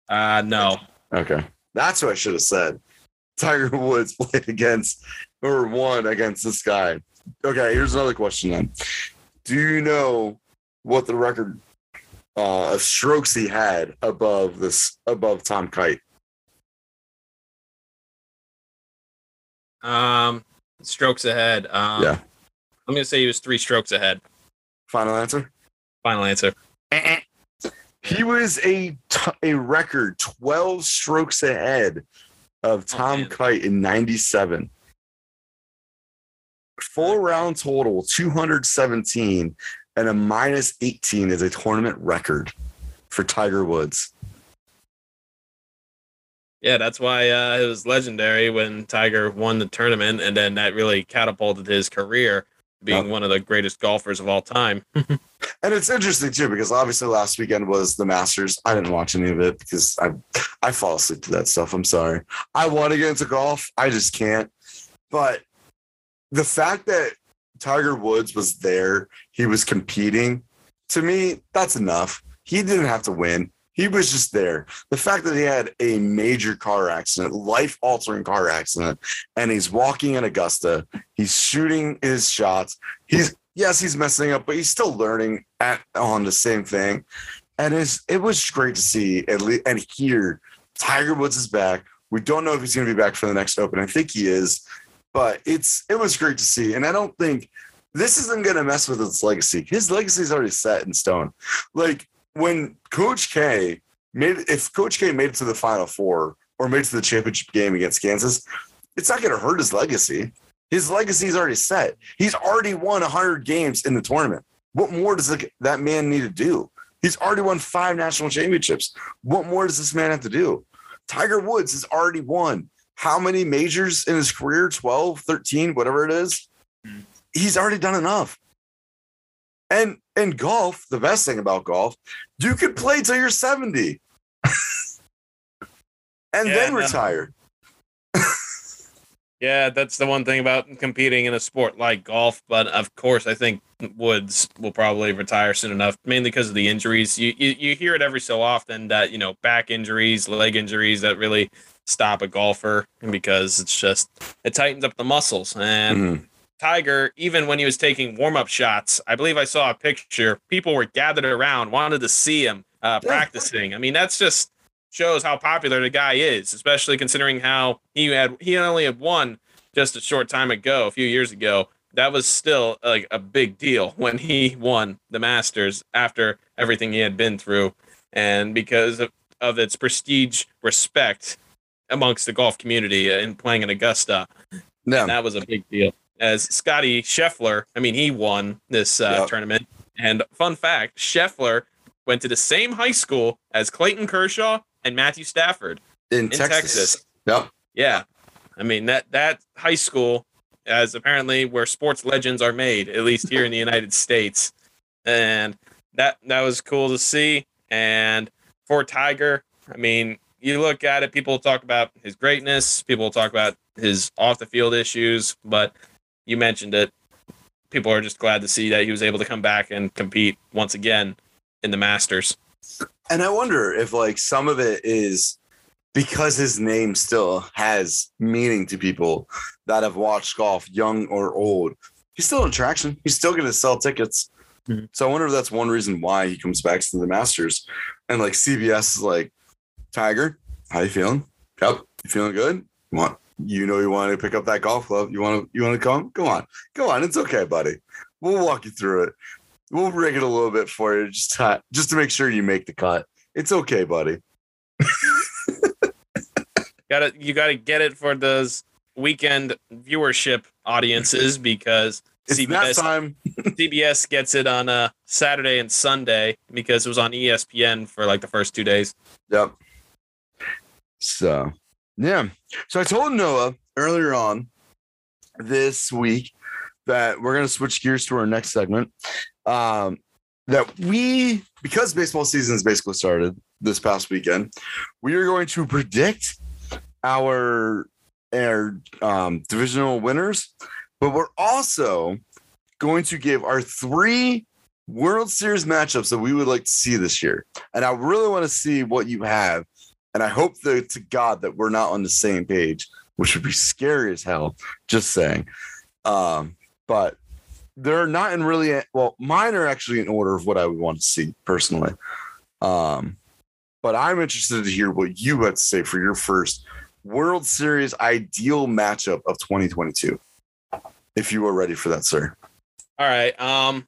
Speaker 4: Uh, no.
Speaker 3: Okay. That's what I should have said. Tiger Woods played against or won against this guy. Okay, here's another question then. Do you know what the record uh, of strokes he had above this above Tom Kite?
Speaker 4: Um, strokes ahead. Um,
Speaker 3: Yeah.
Speaker 4: I'm gonna say he was three strokes ahead.
Speaker 3: Final answer?
Speaker 4: Final answer.
Speaker 3: He was a t- a record 12 strokes ahead of Tom
Speaker 4: man.
Speaker 3: Kite in 97. Full round total 217 and a minus 18 is a tournament record for Tiger Woods.
Speaker 4: Yeah, that's why uh, it was legendary when Tiger won the tournament, and then that really catapulted his career. being one of the greatest golfers of all time.
Speaker 3: And it's interesting too because obviously last weekend was the Masters. I didn't watch any of it because I I fall asleep to that stuff. I'm sorry. I want to get into golf. I just can't. But the fact that Tiger Woods was there, he was competing. To me, that's enough. He didn't have to win. He was just there. The fact that he had a major car accident, life altering car accident, and he's walking in Augusta, he's shooting his shots. He's yes, he's messing up, but he's still learning at on the same thing. And it's, it was great to see and hear Tiger Woods is back. We don't know if he's going to be back for the next Open. I think he is, but it's it was great to see. And I don't think this isn't going to mess with his legacy. His legacy is already set in stone. Like when Coach K made, if Coach K made it to the Final Four or made it to the championship game against Kansas, it's not going to hurt his legacy. His legacy is already set. He's already won 100 games in the tournament. What more does that man need to do? He's already won five national championships. What more does this man have to do? Tiger Woods has already won how many majors in his career? 12, 13, whatever it is. Hmm. He's already done enough. And in golf, the best thing about golf, you could play till you're 70 and
Speaker 4: Yeah,
Speaker 3: then
Speaker 4: no.
Speaker 3: retire.
Speaker 4: Yeah, that's the one thing about competing in a sport like golf. But of course, I think Woods will probably retire soon enough, mainly because of the injuries. You, you you hear it every so often that you know back injuries, leg injuries that really stop a golfer because it's just it tightens up the muscles. And
Speaker 3: Mhm.
Speaker 4: Tiger, even when he was taking warm up shots, I believe I saw a picture. People were gathered around, wanted to see him uh, practicing. I mean, that's just shows how popular the guy is, especially considering how he had he only had won just a short time ago, a few years ago. That was still like a big deal when he won the Masters after everything he had been through, and because of, of its prestige, respect amongst the golf community in playing in Augusta.
Speaker 3: Yeah.
Speaker 4: And that was a big deal. As Scottie Scheffler, I mean, he won this uh,
Speaker 3: Yep.
Speaker 4: tournament. And fun fact Scheffler went to the same high school as Clayton Kershaw and Matthew Stafford.
Speaker 3: in,
Speaker 4: in
Speaker 3: Texas.
Speaker 4: Texas.
Speaker 3: Yep.
Speaker 4: Yeah. I mean, that, that high school as apparently where sports legends are made, at least here in the United States. And that, that was cool to see. And for Tiger, I mean, you look at it, people talk about his greatness, people talk about his off the field issues, but you mentioned it. People are just glad to see that he was able to come back and compete once again in the Masters.
Speaker 3: And I wonder if like some of it is because his name still has meaning to people that have watched golf, young or old. He's still an attraction. He's still going to sell tickets.
Speaker 4: Mhm.
Speaker 3: So I wonder if that's one reason why he comes back to the Masters. And like CBS is like, Tiger, how you feeling? Yep, you feeling good? You want you know you want to pick up that golf club? You want to you want to come? Go on, go on. It's okay, buddy. We'll walk you through it. We'll rig it a little bit for you, just to, just to make sure you make the cut. It's okay, buddy.
Speaker 4: gotta you gotta get it for those weekend viewership audiences because
Speaker 3: It's
Speaker 4: CBS
Speaker 3: time.
Speaker 4: CBS gets it on uh, Saturday and Sunday because it was on ESPN for like the first two days.
Speaker 3: Yep. So, yeah. So I told Noah earlier on this week that we're going to switch gears to our next segment. Um, that we, because baseball season has basically started this past weekend, we are going to predict our, our um, divisional winners, but we're also going to give our three World Series matchups that we would like to see this year. And I really want to see what you have. And I hope that to God that we're not on the same page, which would be scary as hell. Just saying. Um, but they're not in really well, mine are actually in order of what I would want to see personally. Um, but I'm interested to hear what you to say for your first World Series ideal matchup of 2022. If you are ready for that, sir.
Speaker 4: All right. Um,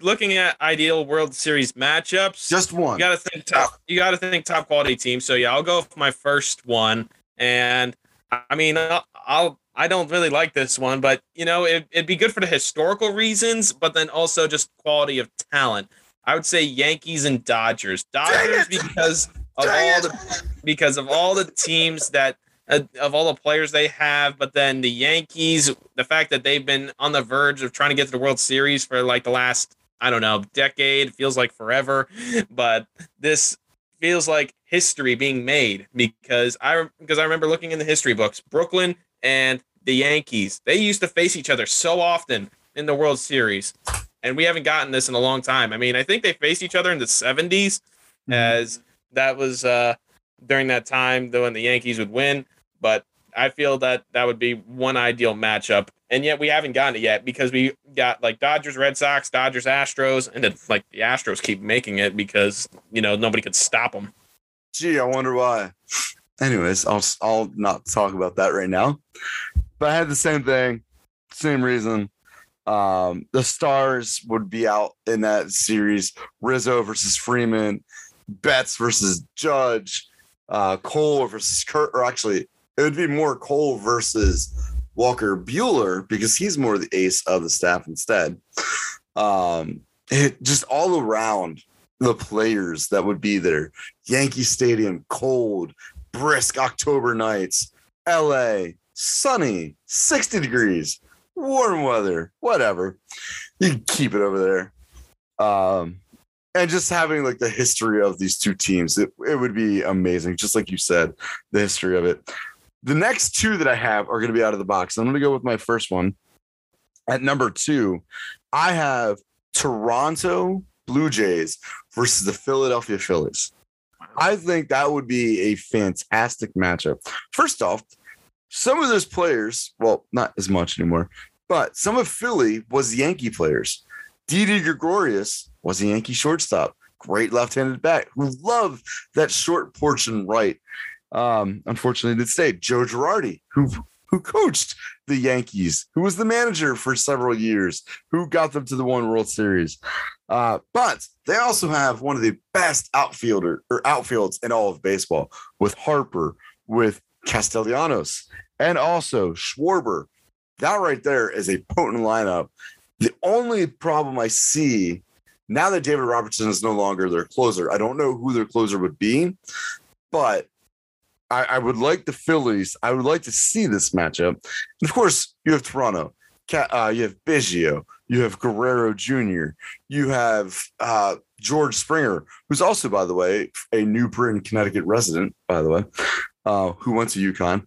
Speaker 4: looking at ideal World Series matchups,
Speaker 3: Just one.
Speaker 4: you gotta think top. You gotta think top quality team. So yeah, I'll go for my first one. And I mean, I'll, I'll I don't really like this one, but you know, it, it'd be good for the historical reasons, but then also just quality of talent. I would say Yankees and Dodgers. Dodgers because of all the because of all the teams that uh, of all the players they have. But then the Yankees, the fact that they've been on the verge of trying to get to the World Series for like the last, I don't know, decade, feels like forever. But this feels like history being made because I because I remember looking in the history books, Brooklyn and the Yankees, they used to face each other so often in the World Series. And we haven't gotten this in a long time. I mean, I think they faced each other in the 70s as that was uh during that time though when the Yankees would win, but I feel that that would be one ideal matchup. And yet we haven't gotten it yet because we got like Dodgers, Red Sox, Dodgers, Astros, and then like the Astros keep making it because you know nobody could stop them.
Speaker 3: Gee, I wonder why. Anyways, I'll I'll not talk about that right now. But I had the same thing, same reason. Um, the stars would be out in that series: Rizzo versus Freeman, Betts versus Judge, uh, Cole versus Kurt. Or actually, it would be more Cole versus Walker Buehler because he's more the ace of the staff instead. Um, it just all around the players that would be there. Yankee Stadium, cold, brisk October nights, LA, sunny, 60 degrees, warm weather, whatever. You keep it over there. Um, and just having like the history of these two teams, it, it would be amazing. Just like you said, the history of it. The next two that I have are going to be out of the box. I'm going to go with my first one. At number two, I have Toronto Blue Jays versus the Philadelphia Phillies. I think that would be a fantastic matchup. First off, some of those players, well, not as much anymore, but some of Philly was Yankee players. Didi Gregorius was a Yankee shortstop, great left-handed bat who loved that short portion right. Um, unfortunately, did stay. Joe Girardi, who who coached the Yankees, who was the manager for several years, who got them to the one World Series. Uh, but they also have one of the best outfielder or outfields in all of baseball with Harper, with Castellanos, and also Schwarber. That right there is a potent lineup. The only problem I see now that David Robertson is no longer their closer, I don't know who their closer would be, but I, I would like the Phillies. I would like to see this matchup. And of course, you have Toronto. Uh, you have Biggio. You have Guerrero Jr. You have uh, George Springer, who's also, by the way, a New Britain, Connecticut resident, by the way, uh, who went to UConn.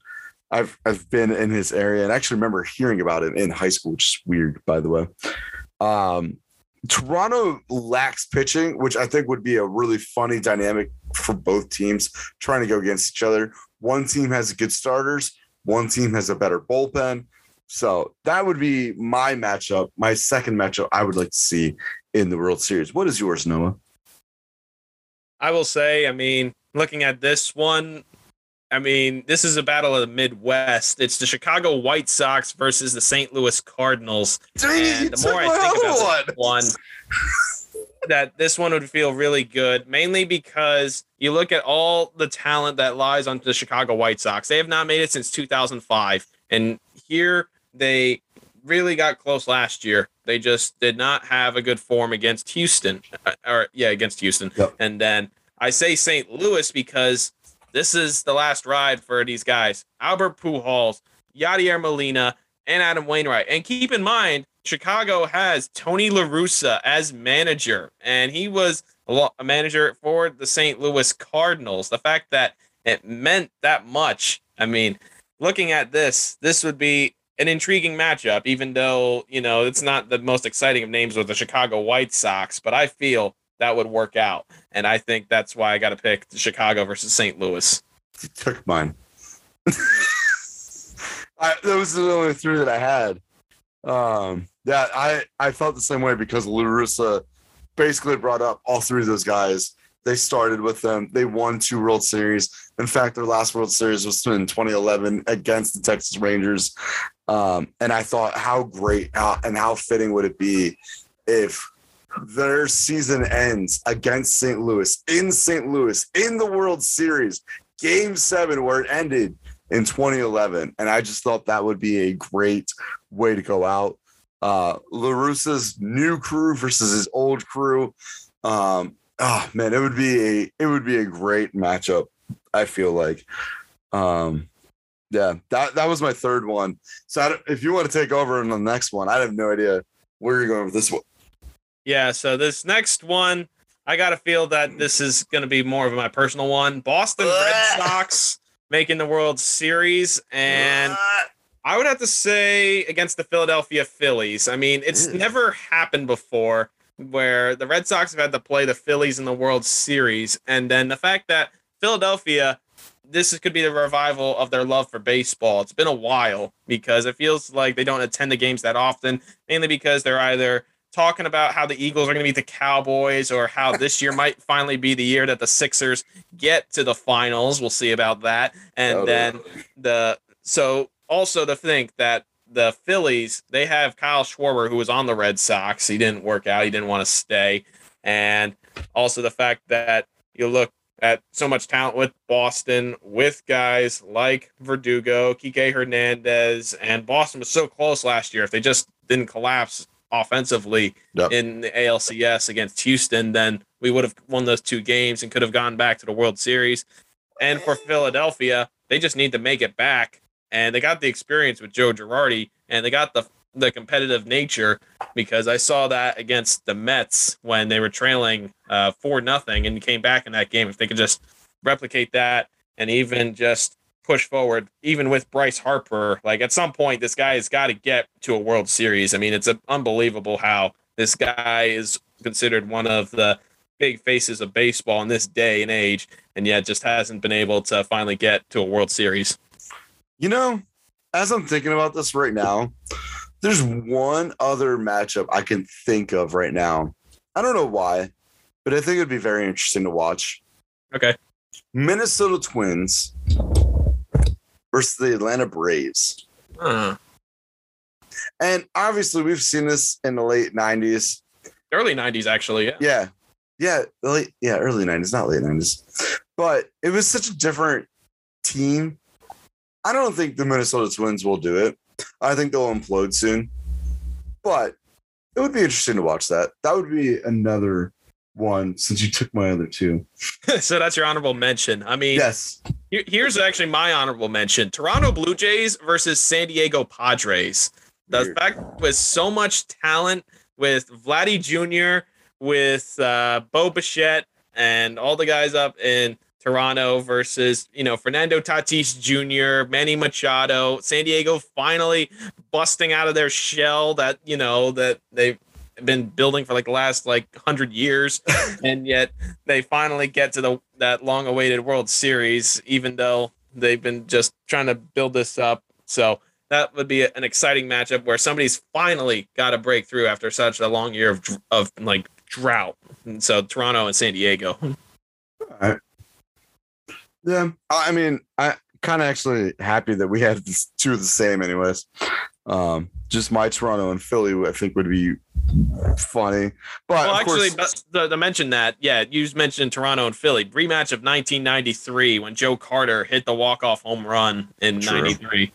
Speaker 3: I've I've been in his area and actually remember hearing about it in high school, which is weird, by the way. Um, Toronto lacks pitching, which I think would be a really funny dynamic for both teams trying to go against each other. One team has good starters, one team has a better bullpen. So that would be my matchup, my second matchup I would like to see in the World Series. What is yours, Noah?
Speaker 4: I will say, I mean, looking at this one, I mean, this is a battle of the Midwest. It's the Chicago White Sox versus the St. Louis Cardinals.
Speaker 3: Dang,
Speaker 4: and the more I think about this one, that this one would feel really good, mainly because you look at all the talent that lies on the Chicago White Sox. They have not made it since 2005. And here they really got close last year. They just did not have a good form against Houston, uh, or yeah, against Houston.
Speaker 3: Yep.
Speaker 4: And then I say St. Louis because this is the last ride for these guys: Albert Pujols, Yadier Molina, and Adam Wainwright. And keep in mind, Chicago has Tony La Russa as manager, and he was a manager for the St. Louis Cardinals. The fact that it meant that much, I mean, looking at this, this would be an intriguing matchup, even though, you know, it's not the most exciting of names with the Chicago White Sox, but I feel that would work out. And I think that's why I got to pick Chicago versus St. Louis.
Speaker 3: You took mine. I, those are the only three that I had. Um, yeah, I, I felt the same way because La Russa basically brought up all three of those guys. They started with them. They won two World Series. In fact, their last World Series was in 2011 against the Texas Rangers. Um, and I thought, how great how, and how fitting would it be if their season ends against St. Louis in St. Louis in the World Series, game seven, where it ended in 2011. And I just thought that would be a great way to go out. Uh, La Russa's new crew versus his old crew. Um, oh man, it would be a it would be a great matchup. I feel like. Um, Yeah, that that was my third one. So I don't- if you want to take over in the next one, I have no idea where you're going with this one.
Speaker 4: Yeah, so this next one, I got to feel that this is going to be more of my personal one. Boston Red Sox making the World Series, and I would have to say against the Philadelphia Phillies. I mean, it's
Speaker 3: Mm.
Speaker 4: never happened before where the Red Sox have had to play the Phillies in the World Series, and then the fact that Philadelphia. This could be the revival of their love for baseball. It's been a while because it feels like they don't attend the games that often, mainly because they're either talking about how the Eagles are going to beat the Cowboys or how this year might finally be the year that the Sixers get to the finals. We'll see about that. And then the so also to think that the Phillies, they have Kyle Schwarber who was on the Red Sox. He didn't work out. He didn't want to stay. And also the fact that you look at so much talent with Boston, with guys like Verdugo, Kike Hernandez, and Boston was so close last year. If they just didn't collapse offensively
Speaker 3: Yep.
Speaker 4: in the ALCS against Houston, then we would have won those two games and could have gone back to the World Series. And for Philadelphia, they just need to make it back. And they got the experience with Joe Girardi, and they got the the competitive nature because I saw that against the Mets when they were trailing uh, four nothing and came back in that game. If they could just replicate that and even just push forward, even with Bryce Harper, like at some point, this guy has got to get to a World Series. I mean, it's unbelievable how this guy is considered one of the big faces of baseball in this day and age, and yet just hasn't been able to finally get to a World Series.
Speaker 3: You know, as I'm thinking about this right now, there's one other matchup I can think of right now. I don't know why, but I think it'd be very interesting to watch.
Speaker 4: Okay.
Speaker 3: Minnesota Twins versus the Atlanta Braves.
Speaker 4: Uh,
Speaker 3: And obviously, we've seen this in the late 90s.
Speaker 4: early 90s, actually. Yeah.
Speaker 3: Yeah. Yeah. Late, yeah, early 90s, not late 90s. But it was such a different team. I don't think the Minnesota Twins will do it. I think they'll implode soon. But it would be interesting to watch that. That would be another one since you took my other two.
Speaker 4: so that's your honorable mention. I mean,
Speaker 3: Yes.
Speaker 4: Here's actually my honorable mention: Toronto Blue Jays versus San Diego Padres. The fact with so much talent, with Vladdy Jr., with uh, Bo Bichette, and all the guys up in Toronto versus you know Fernando Tatis Jr., Manny Machado, San Diego finally busting out of their shell that you know that they've been building for like the last like hundred years, and yet they finally get to the that long awaited World Series, even though they've been just trying to build this up. So that would be an exciting matchup where somebody's finally got a breakthrough after such a long year of of like drought. And so Toronto and San Diego.
Speaker 3: Yeah. I I mean, I kind of actually happy that we had this, two of the same, anyways. Um, just my Toronto and Philly, I think would be funny. But
Speaker 4: well,
Speaker 3: of
Speaker 4: actually,
Speaker 3: course,
Speaker 4: but to, to mention that, yeah, you mentioned Toronto and Philly rematch of 1993 when Joe Carter hit the walk off home run in
Speaker 3: True.
Speaker 4: '93.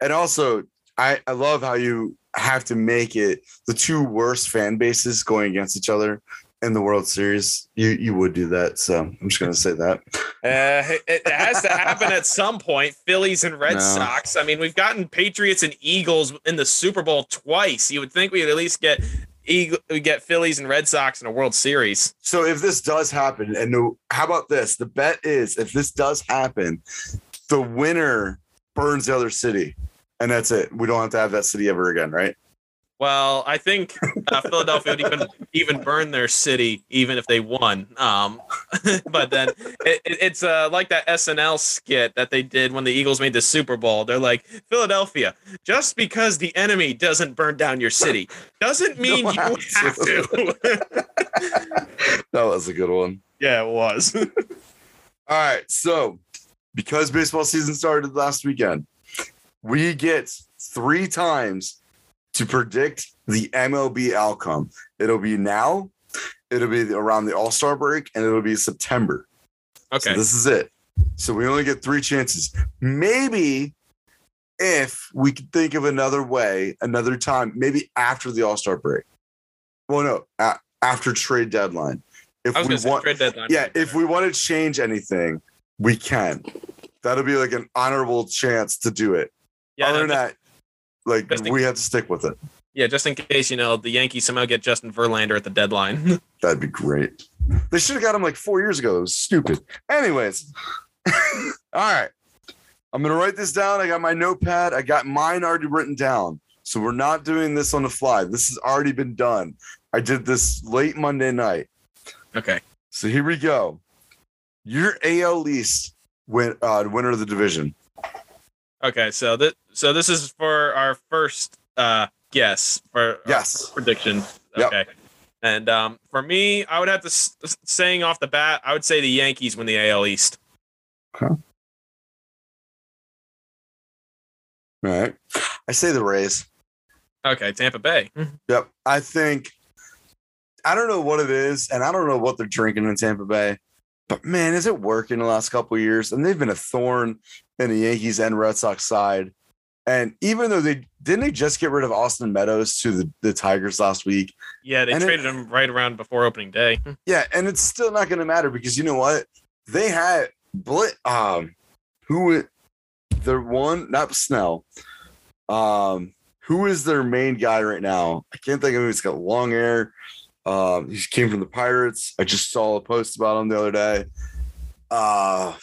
Speaker 3: and also, I I love how you have to make it the two worst fan bases going against each other in the World Series. You you would do that, so I'm just gonna say that.
Speaker 4: Uh, it, it has to happen at some point. Phillies and Red
Speaker 3: No.
Speaker 4: Sox. I mean, we've gotten Patriots and Eagles in the Super Bowl twice. You would think we'd at least get Eagle, we get Phillies and Red Sox in a World Series.
Speaker 3: So if this does happen, and no, how about this? The bet is if this does happen, the winner burns the other city, and that's it. We don't have to have that city ever again, right?
Speaker 4: Well, I think uh, Philadelphia would even even burn their city even if they won. Um, but then it, it- it's uh, like that SNL skit that they did when the Eagles made the Super Bowl. They're like, Philadelphia, just because the enemy doesn't burn down your city doesn't mean
Speaker 3: No
Speaker 4: you
Speaker 3: have to. That was a good one.
Speaker 4: yeah, it was.
Speaker 3: All right, so because baseball season started last weekend, we get three times to predict the MLB outcome. It'll be now, it'll be around the All Star break, and it'll be September.
Speaker 4: Okay.
Speaker 3: So this is it. So we only get three chances. Maybe if we could think of another way, another time, maybe after the All Star break. Well, no, after trade deadline. If
Speaker 4: I was
Speaker 3: we
Speaker 4: say
Speaker 3: want,
Speaker 4: trade deadline.
Speaker 3: yeah, if we want to change anything, we can. that'll be like an honorable chance to do it.
Speaker 4: Yeah,
Speaker 3: Other
Speaker 4: no,
Speaker 3: than that, like
Speaker 4: in-
Speaker 3: we have to stick with it.
Speaker 4: yeah, just in case you know the Yankees somehow get Justin Verlander at the deadline.
Speaker 3: That'd be great. They should have got him like four years ago. It was stupid. Anyways, all right. I'm gonna write this down. I got my notepad. I got mine already written down. So we're not doing this on the fly. This has already been done. I did this late Monday night.
Speaker 4: okay.
Speaker 3: So here we go. Your AL East win uh winner of the division.
Speaker 4: Okay, so this so this is for our first uh guess for
Speaker 3: Yes.
Speaker 4: first prediction.
Speaker 3: Yep.
Speaker 4: Okay. And um, for me, I would have to s- s- saying off the bat, I would say the Yankees win the AL East. Okay.
Speaker 3: All right. I say the Rays.
Speaker 4: Okay, Tampa Bay.
Speaker 3: Yep. I think I don't know what it is, and I don't know what they're drinking in Tampa Bay, but man, is it working the last couple of years? And they've been a thorn in the Yankees and Red Sox side. And even though they didn't they just get rid of Austin Meadows to the, the Tigers last week,
Speaker 4: Yeah, they
Speaker 3: And it-
Speaker 4: traded him right around before opening day.
Speaker 3: yeah, and it's still not gonna matter because you know what? They had Blit um who their one not Snell. Um who is their main guy right now? I can't think of who he's got long hair. Um, he came from the Pirates. I just saw a post about him the other day. Uh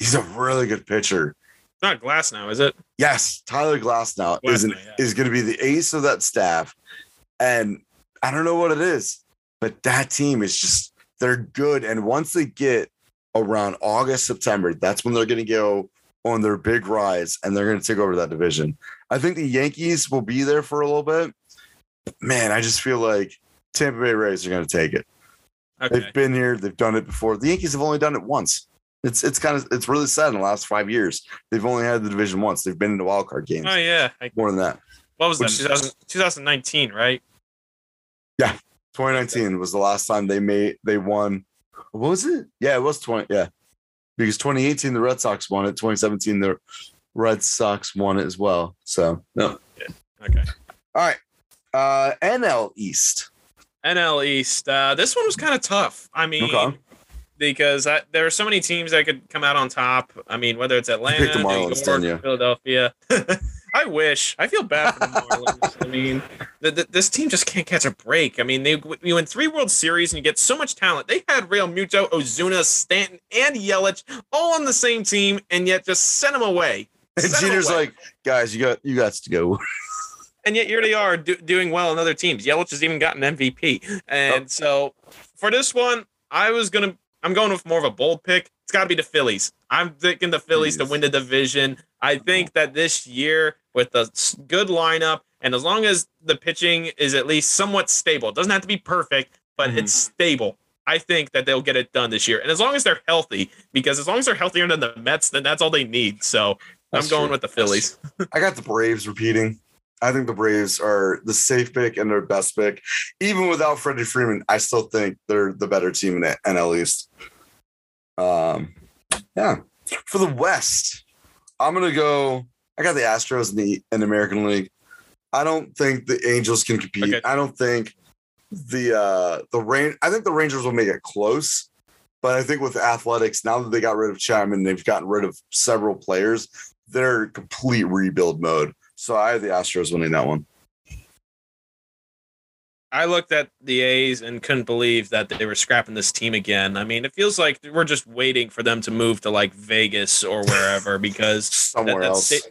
Speaker 3: he's a really good pitcher.
Speaker 4: It's not Glasnow, is it?
Speaker 3: Yes, Tyler Glasnow is an,
Speaker 4: yeah.
Speaker 3: is going to be the ace of that staff, and I don't know what it is, but that team is just they're good. And once they get around August September, that's when they're going to go on their big rise, and they're going to take over that division. I think the Yankees will be there for a little bit. Man, I just feel like Tampa Bay Rays are going to take it.
Speaker 4: Okay.
Speaker 3: They've been here, they've done it before. The Yankees have only done it once. It's it's kind of it's really sad in the last five years. They've only had the division once. They've been in the wild card games
Speaker 4: Oh yeah. I,
Speaker 3: more than that.
Speaker 4: what was that?
Speaker 3: Which
Speaker 4: 2000, 2019, right?
Speaker 3: Yeah, 2019 was the last time they made they won. What was it? Yeah, it was 20. Yeah, because 2018 the Red Sox won it. 2017 the Red Sox won it as well. So no.
Speaker 4: Okay.
Speaker 3: All right. Uh NL East.
Speaker 4: NL East. Uh, this one was kind of tough. I mean,
Speaker 3: Okay.
Speaker 4: Because I, there are so many teams that could come out on top. I mean, whether it's Atlanta,
Speaker 3: the
Speaker 4: New York? Philadelphia. I wish. I feel bad for the Marlins. I mean, th- th- this team just can't catch a break. I mean, they you win three World Series and you get so much talent. They had Realmuto, Ozuna, Stanton, and Yelich all on the same team, and yet just sent them away.
Speaker 3: And
Speaker 4: Sent
Speaker 3: Jeter's
Speaker 4: away.
Speaker 3: like, guys, you got you got to go.
Speaker 4: and yet here they are do, doing well in other teams. Yelich has even gotten MVP, and
Speaker 3: Oh.
Speaker 4: so for this one, I was gonna, I'm going with more of a bold pick. It's got to be the Phillies. I'm thinking the Phillies to win the division. I think that this year with a good lineup, and as long as the pitching is at least somewhat stable, it doesn't have to be perfect, but
Speaker 3: Mhm.
Speaker 4: it's stable. I think that they'll get it done this year, and as long as they're healthy, because as long as they're healthier than the Mets, then that's all they need. So I'm going
Speaker 3: true.
Speaker 4: with the Phillies.
Speaker 3: I got the Braves repeating. I think the Braves are the safe pick and their best pick. Even without Freddie Freeman, I still think they're the better team in the NL East. Um, yeah. For the West, I'm gonna go. I got the Astros in the in the American League. I don't think the Angels can compete.
Speaker 4: Okay.
Speaker 3: I don't think the uh the rain. I think the Rangers will make it close. But I think with the athletics, now that they got rid of Chapman, they've gotten rid of several players. They're complete rebuild mode. So I have the Astros winning that one.
Speaker 4: I looked at the A's and couldn't believe that they were scrapping this team again. I mean, it feels like we're just waiting for them to move to like Vegas or wherever because that,
Speaker 3: Somewhere
Speaker 4: that
Speaker 3: else.
Speaker 4: sta-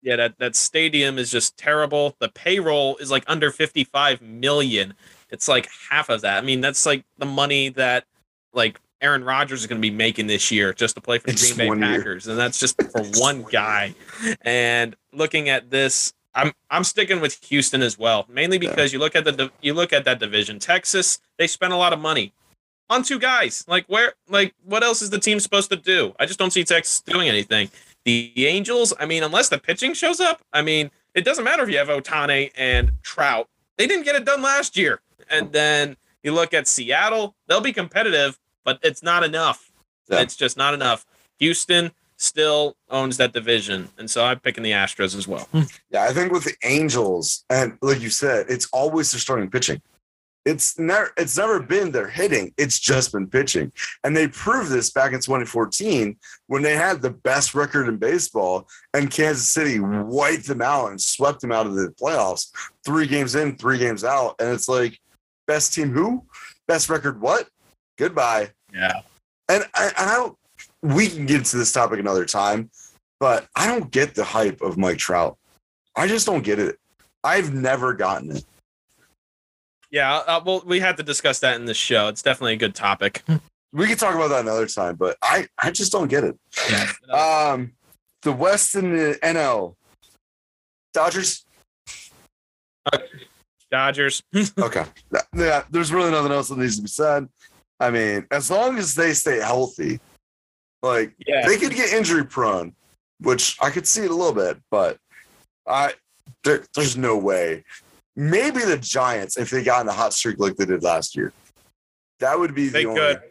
Speaker 4: yeah, that that stadium is just terrible. The payroll is like under 55 million. It's like half of that. I mean, that's like the money that like Aaron Rodgers is going to be making this year just to play for the Green Bay
Speaker 3: one year.
Speaker 4: Packers, and that's just for one guy. And looking at this, I'm I'm sticking with Houston as well, mainly
Speaker 3: Yeah.
Speaker 4: because you look at the you look at that division. Texas, they spent a lot of money on two guys. Like where like what else is the team supposed to do? I just don't see Texas doing anything. The Angels, I mean, unless the pitching shows up, I mean, it doesn't matter if you have Ohtani and Trout. They didn't get it done last year. And then you look at Seattle, they'll be competitive, but it's not enough.
Speaker 3: Yeah.
Speaker 4: It's just not enough. Houston still owns that division. And so I'm picking the Astros as well. Hmm.
Speaker 3: Yeah, I think with the Angels, and like you said, it's always their starting pitching. It's never it's never been their hitting. It's just been pitching. And they proved this back in 2014 when they had the best record in baseball and Kansas City wiped them out and swept them out of the playoffs. Three games in, three games out. And it's like, best team who? Best record what? Goodbye.
Speaker 4: Yeah.
Speaker 3: And I, I don't we can get into this topic another time, but I don't get the hype of Mike Trout. I just don't get it. I've never gotten it.
Speaker 4: Yeah. Uh, well, we had to discuss that in the show. It's definitely a good topic.
Speaker 3: We can talk about that another time, but I, I just don't get it.
Speaker 4: Yeah.
Speaker 3: Um, the West and the NL. Dodgers.
Speaker 4: Dodgers.
Speaker 3: Okay. Yeah, there's really nothing else that needs to be said. I mean, as long as they stay healthy, like
Speaker 4: Yeah.
Speaker 3: they could get injury prone, which I could see it a little bit, but I there, there's no way. Maybe the Giants, if they got in a hot streak like they did last year, that would be the
Speaker 4: They
Speaker 3: only.
Speaker 4: could.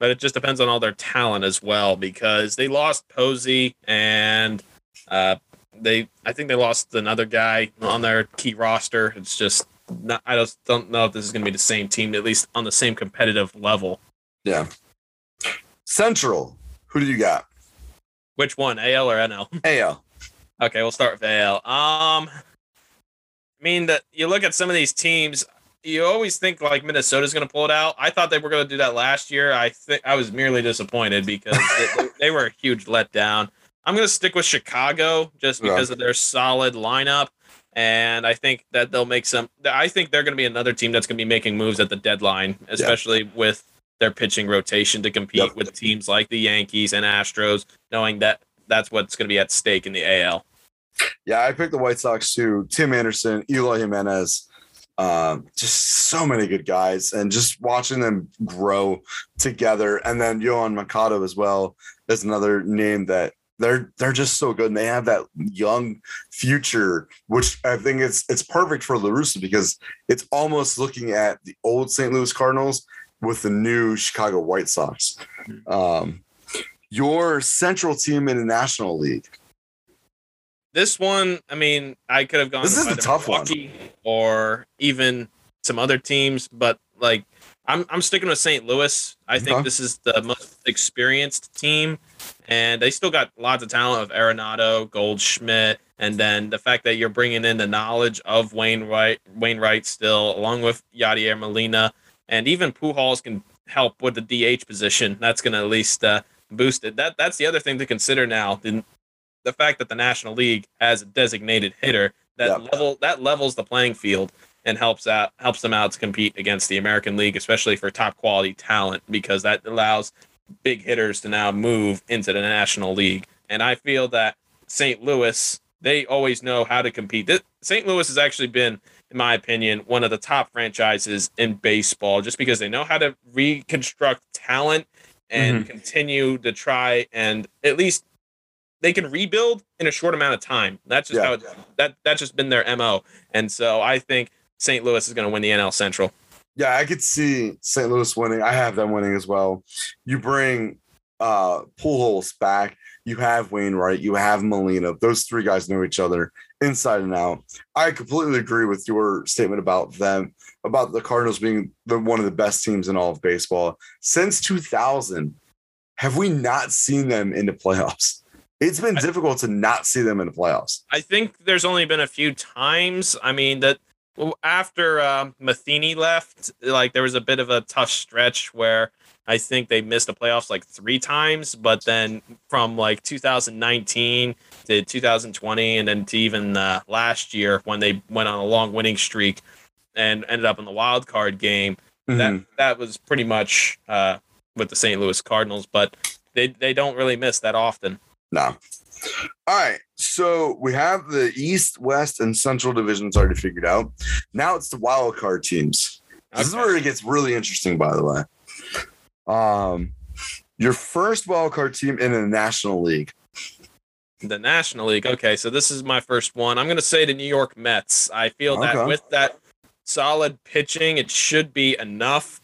Speaker 4: But it just depends on all their talent as well because they lost Posey and uh, they I think they lost another guy on their key roster. It's just not, I just don't know if this is going to be the same team at least on the same competitive level.
Speaker 3: Yeah. Central. Who do you got?
Speaker 4: Which one, AL or NL?
Speaker 3: AL.
Speaker 4: Okay, we'll start with AL. Um, I mean that you look at some of these teams, you always think like Minnesota's going to pull it out. I thought they were going to do that last year. I think I was merely disappointed because they, they were a huge letdown. I'm going to stick with Chicago just
Speaker 3: Yeah.
Speaker 4: because of their solid lineup, and I think that they'll make some. I think they're going to be another team that's going to be making moves at the deadline, especially with their pitching rotation to compete
Speaker 3: Yep.
Speaker 4: with teams like the Yankees and Astros, knowing that that's what's going to be at stake in the AL.
Speaker 3: Yeah, I picked the White Sox too. Tim Anderson, Eloy Jimenez, um, just so many good guys, and just watching them grow together. And then Johan Mercado as well is another name that they're they're just so good, and they have that young future, which I think it's it's perfect for La Russa because it's almost looking at the old St. Louis Cardinals with the new Chicago White Sox. Um, your central team in the National League.
Speaker 4: This one, I mean, I could have gone
Speaker 3: This is the
Speaker 4: either
Speaker 3: tough one.
Speaker 4: Or even some other teams, but like I'm I'm sticking with St. Louis. I think
Speaker 3: Okay.
Speaker 4: this is the most experienced team, and they still got lots of talent of Arenado, Goldschmidt, and then the fact that you're bringing in the knowledge of Wainwright, Wainwright still, along with Yadier Molina, and even Pujols can help with the DH position. That's going to at least uh, boost it. That that's the other thing to consider now. The, the fact that the National League has a designated hitter that
Speaker 3: Yeah.
Speaker 4: level that levels the playing field and helps out helps them out to compete against the American League, especially for top quality talent, because that allows big hitters to now move into the National League. And I feel that St. Louis, they always know how to compete. This, St. Louis has actually been, in my opinion, one of the top franchises in baseball, just because they know how to reconstruct talent and mm-hmm. continue to try and at least they can rebuild in a short amount of time. That's just
Speaker 3: Yeah.
Speaker 4: how it, that that's just been their mo. And so I think St. Louis is going to win the NL Central.
Speaker 3: Yeah, I could see St. Louis winning. I have them winning as well. You bring uh Pujols back. You have Wainwright. You have Molina. Those three guys know each other inside and out. I completely agree with your statement about them, about the Cardinals being the one of the best teams in all of baseball since 2000. Have we not seen them in the playoffs? It's been difficult to not see them in the playoffs.
Speaker 4: I think there's only been a few times. I mean that after um, Matheny left, like there was a bit of a tough stretch where I think they missed the playoffs like three times. But then from like 2019 to 2020, and then to even uh, last year when they went on a long winning streak and ended up in the wild card game, that
Speaker 3: Mhm.
Speaker 4: that was pretty much uh, with the St. Louis Cardinals. But they they don't really miss that often.
Speaker 3: No. All right. So we have the East, West, and Central divisions already figured out. Now it's the wild card teams. This is where it gets really interesting, by the way. Um, your first wild card team in the National League.
Speaker 4: The National League. Okay, so this is my first one. I'm going to say the New York Mets. I feel that
Speaker 3: Okay.
Speaker 4: with that solid pitching, it should be enough,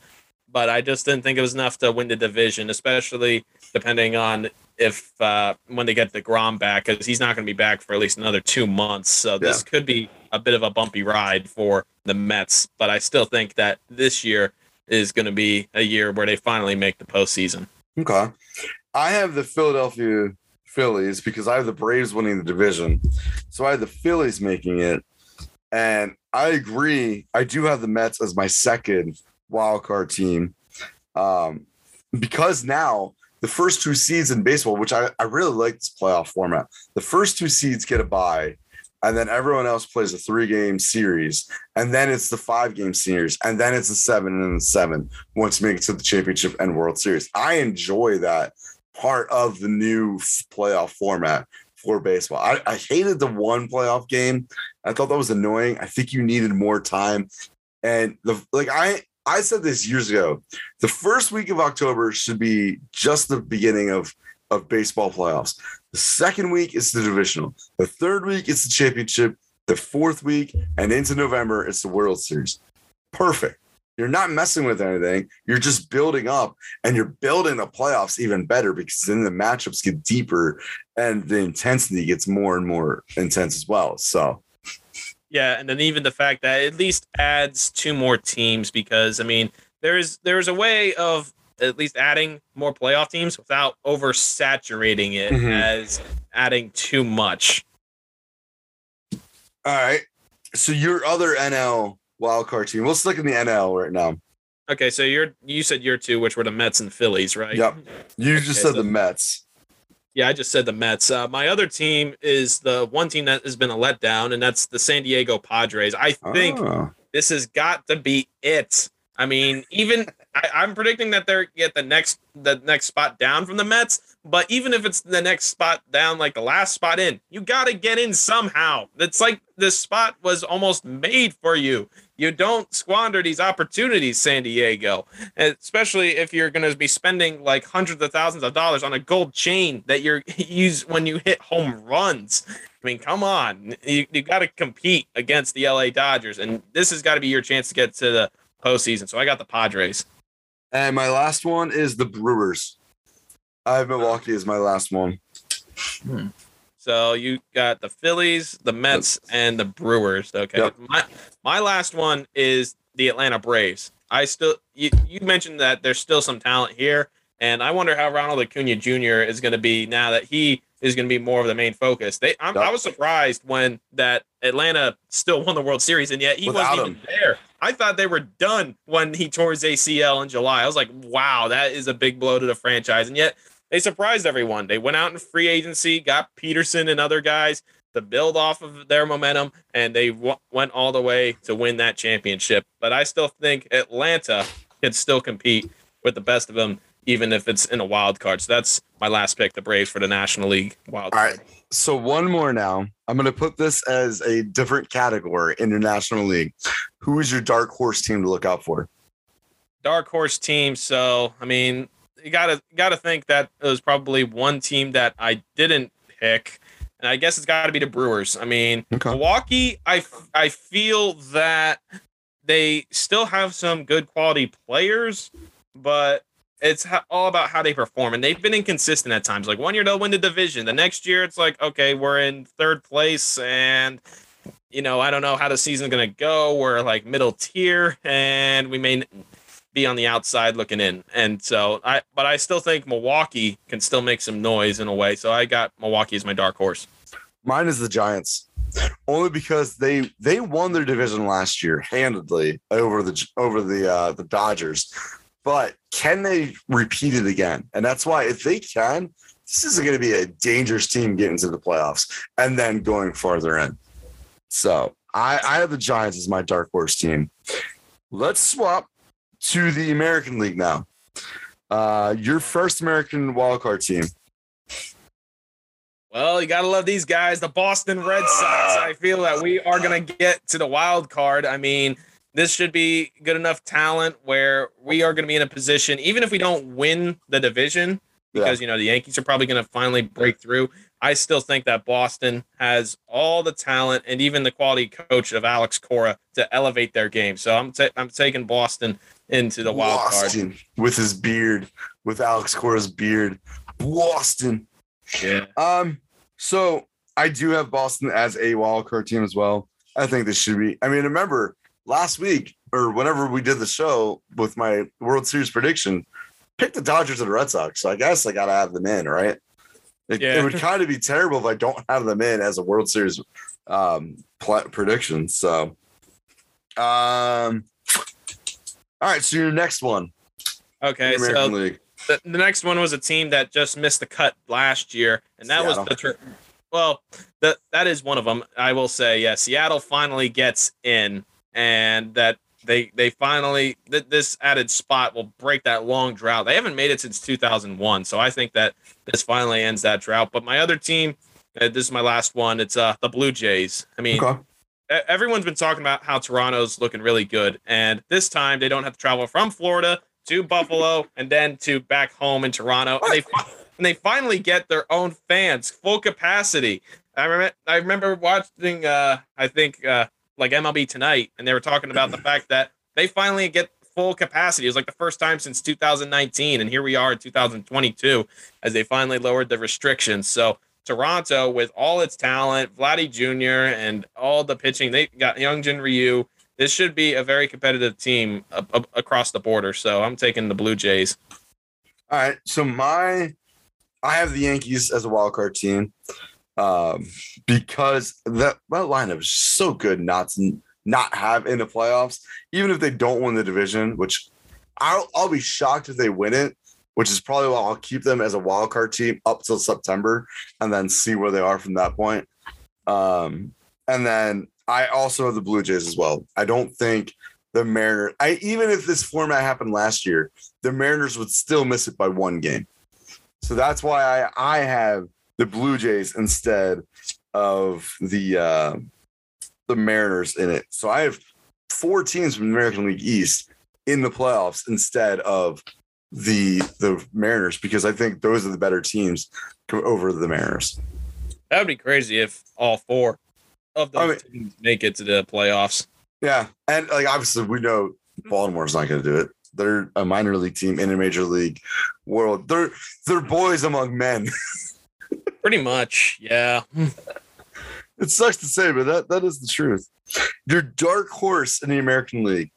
Speaker 4: but I just didn't think it was enough to win the division, especially depending on if uh, when they get deGrom back, because he's not going to be back for at least another two months. So this could be a bit of a bumpy ride for the Mets. But I still think that this year is going to be a year where they finally make the postseason.
Speaker 3: Okay. I have the Philadelphia Phillies because I have the Braves winning the division. So I have the Phillies making it. And I agree. I do have the Mets as my second wild card team. Um, because now the first two seeds in baseball, which I, I really like this playoff format, the first two seeds get a bye, and then everyone else plays a three game series, and then it's the five game series, and then it's a seven and a seven once make it to the championship and World Series. I enjoy that part of the new playoff format for baseball. I, I hated the one playoff game. I thought that was annoying. I think you needed more time. And the like I I said this years ago. The first week of October should be just the beginning of of baseball playoffs. The second week is the divisional. The third week is the championship. The fourth week and into November it's the World Series. Perfect. You're not messing with anything. You're just building up and you're building the playoffs even better because then the matchups get deeper and the intensity gets more and more intense as well. So,
Speaker 4: Yeah, and then even the fact that it at least adds two more teams because I mean there's there's a way of at least adding more playoff teams without oversaturating it
Speaker 3: Mhm.
Speaker 4: as adding too much.
Speaker 3: all right. So, your other NL wildcard team, we'll stick in the NL right now.
Speaker 4: Okay, so you're you said your two, which were the Mets and Phillies, right?
Speaker 3: Yep. You just
Speaker 4: Okay,
Speaker 3: said
Speaker 4: so-
Speaker 3: the Mets.
Speaker 4: Yeah, I just said the Mets. Uh, my other team is the one team that has been a letdown, and that's the San Diego Padres. I think
Speaker 3: Oh.
Speaker 4: this has got to be it. I mean, even I, I'm predicting that they're get the next the next spot down from the Mets. But even if it's the next spot down, like the last spot in, you got to get in somehow. It's like this spot was almost made for you. You don't squander these opportunities, San Diego, especially if you're going to be spending like hundreds of thousands of dollars on a gold chain that you're use when you hit home runs. I mean, come on, you, you got to compete against the LA Dodgers, and this has got to be your chance to get to the postseason. So I got the Padres.
Speaker 3: And my last one is the Brewers. I have Milwaukee as my last one. Hmm.
Speaker 4: So you got the Phillies, the Mets, and the Brewers. Okay.
Speaker 3: Yep.
Speaker 4: My my last one is the Atlanta Braves. I still you, you mentioned that there's still some talent here, and I wonder how Ronald Acuna Jr. is going to be now that he is going to be more of the main focus. They I'm, I was surprised when that Atlanta still won the World Series, and yet he
Speaker 3: Without
Speaker 4: wasn't even there. I thought they were done when he tore his ACL in July. I was like, wow, that is a big blow to the franchise, and yet they surprised everyone. They went out in free agency, got Pederson and other guys to build off of their momentum, and they w- went all the way to win that championship. But I still think Atlanta can still compete with the best of them, even if it's in a wild card. So that's my last pick, the Braves for the National League wild card.
Speaker 3: right. So one more now. I'm going to put this as a different category in your National League. Who is your dark horse team to look out for?
Speaker 4: dark horse team. So I mean, you gotta gotta think that it was probably one team that I didn't pick, and I guess it's got to be the Brewers. I mean,
Speaker 3: Okay.
Speaker 4: Milwaukee. I feel that they still have some good quality players, but. It's all about how they perform, and they've been inconsistent at times. Like one year they'll win the division, the next year it's like, okay, we're in third place, and you know I don't know how the season's gonna go. We're like middle tier, and we may be on the outside looking in. And so I but I still think Milwaukee can still make some noise in a way. So I got Milwaukee as my dark horse.
Speaker 3: Mine is the Giants. Only because they they won their division last year handedly over the over the uh, the Dodgers, but can they repeat it again? And that's why if they can, this is going to be a dangerous team getting to the playoffs and then going farther in. So I, I have the Giants as my dark horse team. Let's swap to the American League now. Uh, your first American wildcard team.
Speaker 4: Well, you gotta love these guys, the Boston Red Sox. I feel that we are gonna get to the wild card. I mean, this should be good enough talent where we are gonna be in a position, even if we don't win the division, because you know the Yankees are probably gonna finally break through. I still think that Boston has all the talent and even the quality coach of Alex Cora to elevate their game. So I'm ta- I'm taking Boston into the wild card.
Speaker 3: With his beard, with Alex Cora's beard. Boston.
Speaker 4: Yeah.
Speaker 3: Um, so I do have Boston as a wild card team as well. I think this should be. I mean, remember last week or whenever we did the show with my World Series prediction, pick the Dodgers and the Red Sox. So I guess I gotta have them in, right? It,
Speaker 4: Yeah.
Speaker 3: it would kind of be terrible if I don't have them in as a World Series um pl- prediction. So, um, all right. So your next one,
Speaker 4: Okay.
Speaker 3: the American
Speaker 4: So
Speaker 3: League.
Speaker 4: the, the next one was a team that just missed the cut last year, and that
Speaker 3: Seattle.
Speaker 4: was the. Well, that that is one of them. I will say, yeah, Seattle finally gets in, and that they they finally th- this added spot will break that long drought. They haven't made it since 2001, so I think that this finally ends that drought. But my other team, uh, this is my last one. It's uh the Blue Jays. I mean,
Speaker 3: Okay.
Speaker 4: everyone's been talking about how Toronto's looking really good, and this time they don't have to travel from Florida to Buffalo and then to back home in Toronto, and they fi- and they finally get their own fans, full capacity. I remember I remember watching, uh, I think uh, like MLB Tonight, and they were talking about the fact that they finally get full capacity. It was like the first time since 2019, and here we are in 2022 as they finally lowered the restrictions. So Toronto, with all its talent, Vladdy Jr. and all the pitching, they got Youngjin Ryu. This should be a very competitive team a- a- across the border. So I'm taking the Blue Jays.
Speaker 3: All right. So my I have the Yankees as a wild card team. Um, because that that lineup is so good not to not have in the playoffs, even if they don't win the division, which I'll I'll be shocked if they win it, which is probably why I'll keep them as a wild card team up till September and then see where they are from that point. Um, and then I also have the Blue Jays as well. I don't think the Mariners, I even if this format happened last year, the Mariners would still miss it by one game. So that's why I, I have the Blue Jays instead of the uh, the Mariners in it. So I have four teams from the American League East in the playoffs instead of the the Mariners because I think those are the better teams over the Mariners.
Speaker 4: That would be crazy if all four of those
Speaker 3: I mean-
Speaker 4: teams make it to the playoffs.
Speaker 3: Yeah, and like obviously we know Baltimore's not going to do it. They're a minor league team in a major league world. They're they're boys among men.
Speaker 4: Pretty much, yeah.
Speaker 3: It sucks to say, but that that is the truth. Your dark horse in the American League.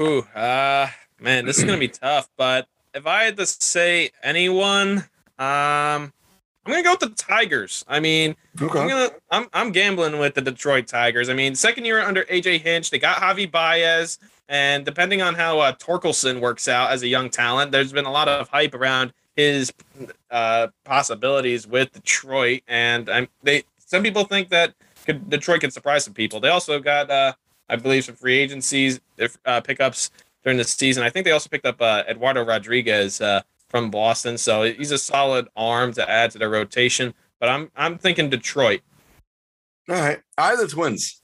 Speaker 4: Ooh, uh, man, this is gonna be tough. But if I had to say anyone, um, I'm gonna go with the Tigers. I mean, I'm gonna I'm I'm gambling with the Detroit Tigers. I mean, second year under AJ Hinch, they got Javy Baez, and depending on how uh, Torkelson works out as a young talent, there's been a lot of hype around his uh, possibilities with Detroit, and I'm they. Some people think that could, Detroit could surprise some people. They also got, uh, I believe, some free agencies uh, pickups during the season. I think they also picked up uh, Eduardo Rodriguez uh, from Boston, so he's a solid arm to add to their rotation. But I'm I'm thinking Detroit.
Speaker 3: All right. I the Twins.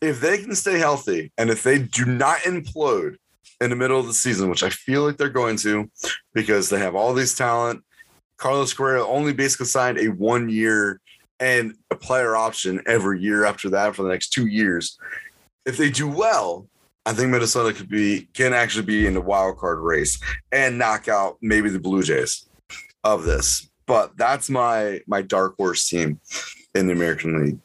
Speaker 3: If they can stay healthy and if they do not implode in the middle of the season, which I feel like they're going to, because they have all these talent, Carlos Correa only basically signed a one year and a player option every year after that for the next two years. If they do well, I think Minnesota could be can actually be in the wild card race and knock out maybe the Blue Jays of this. But that's my my dark horse team in the American League.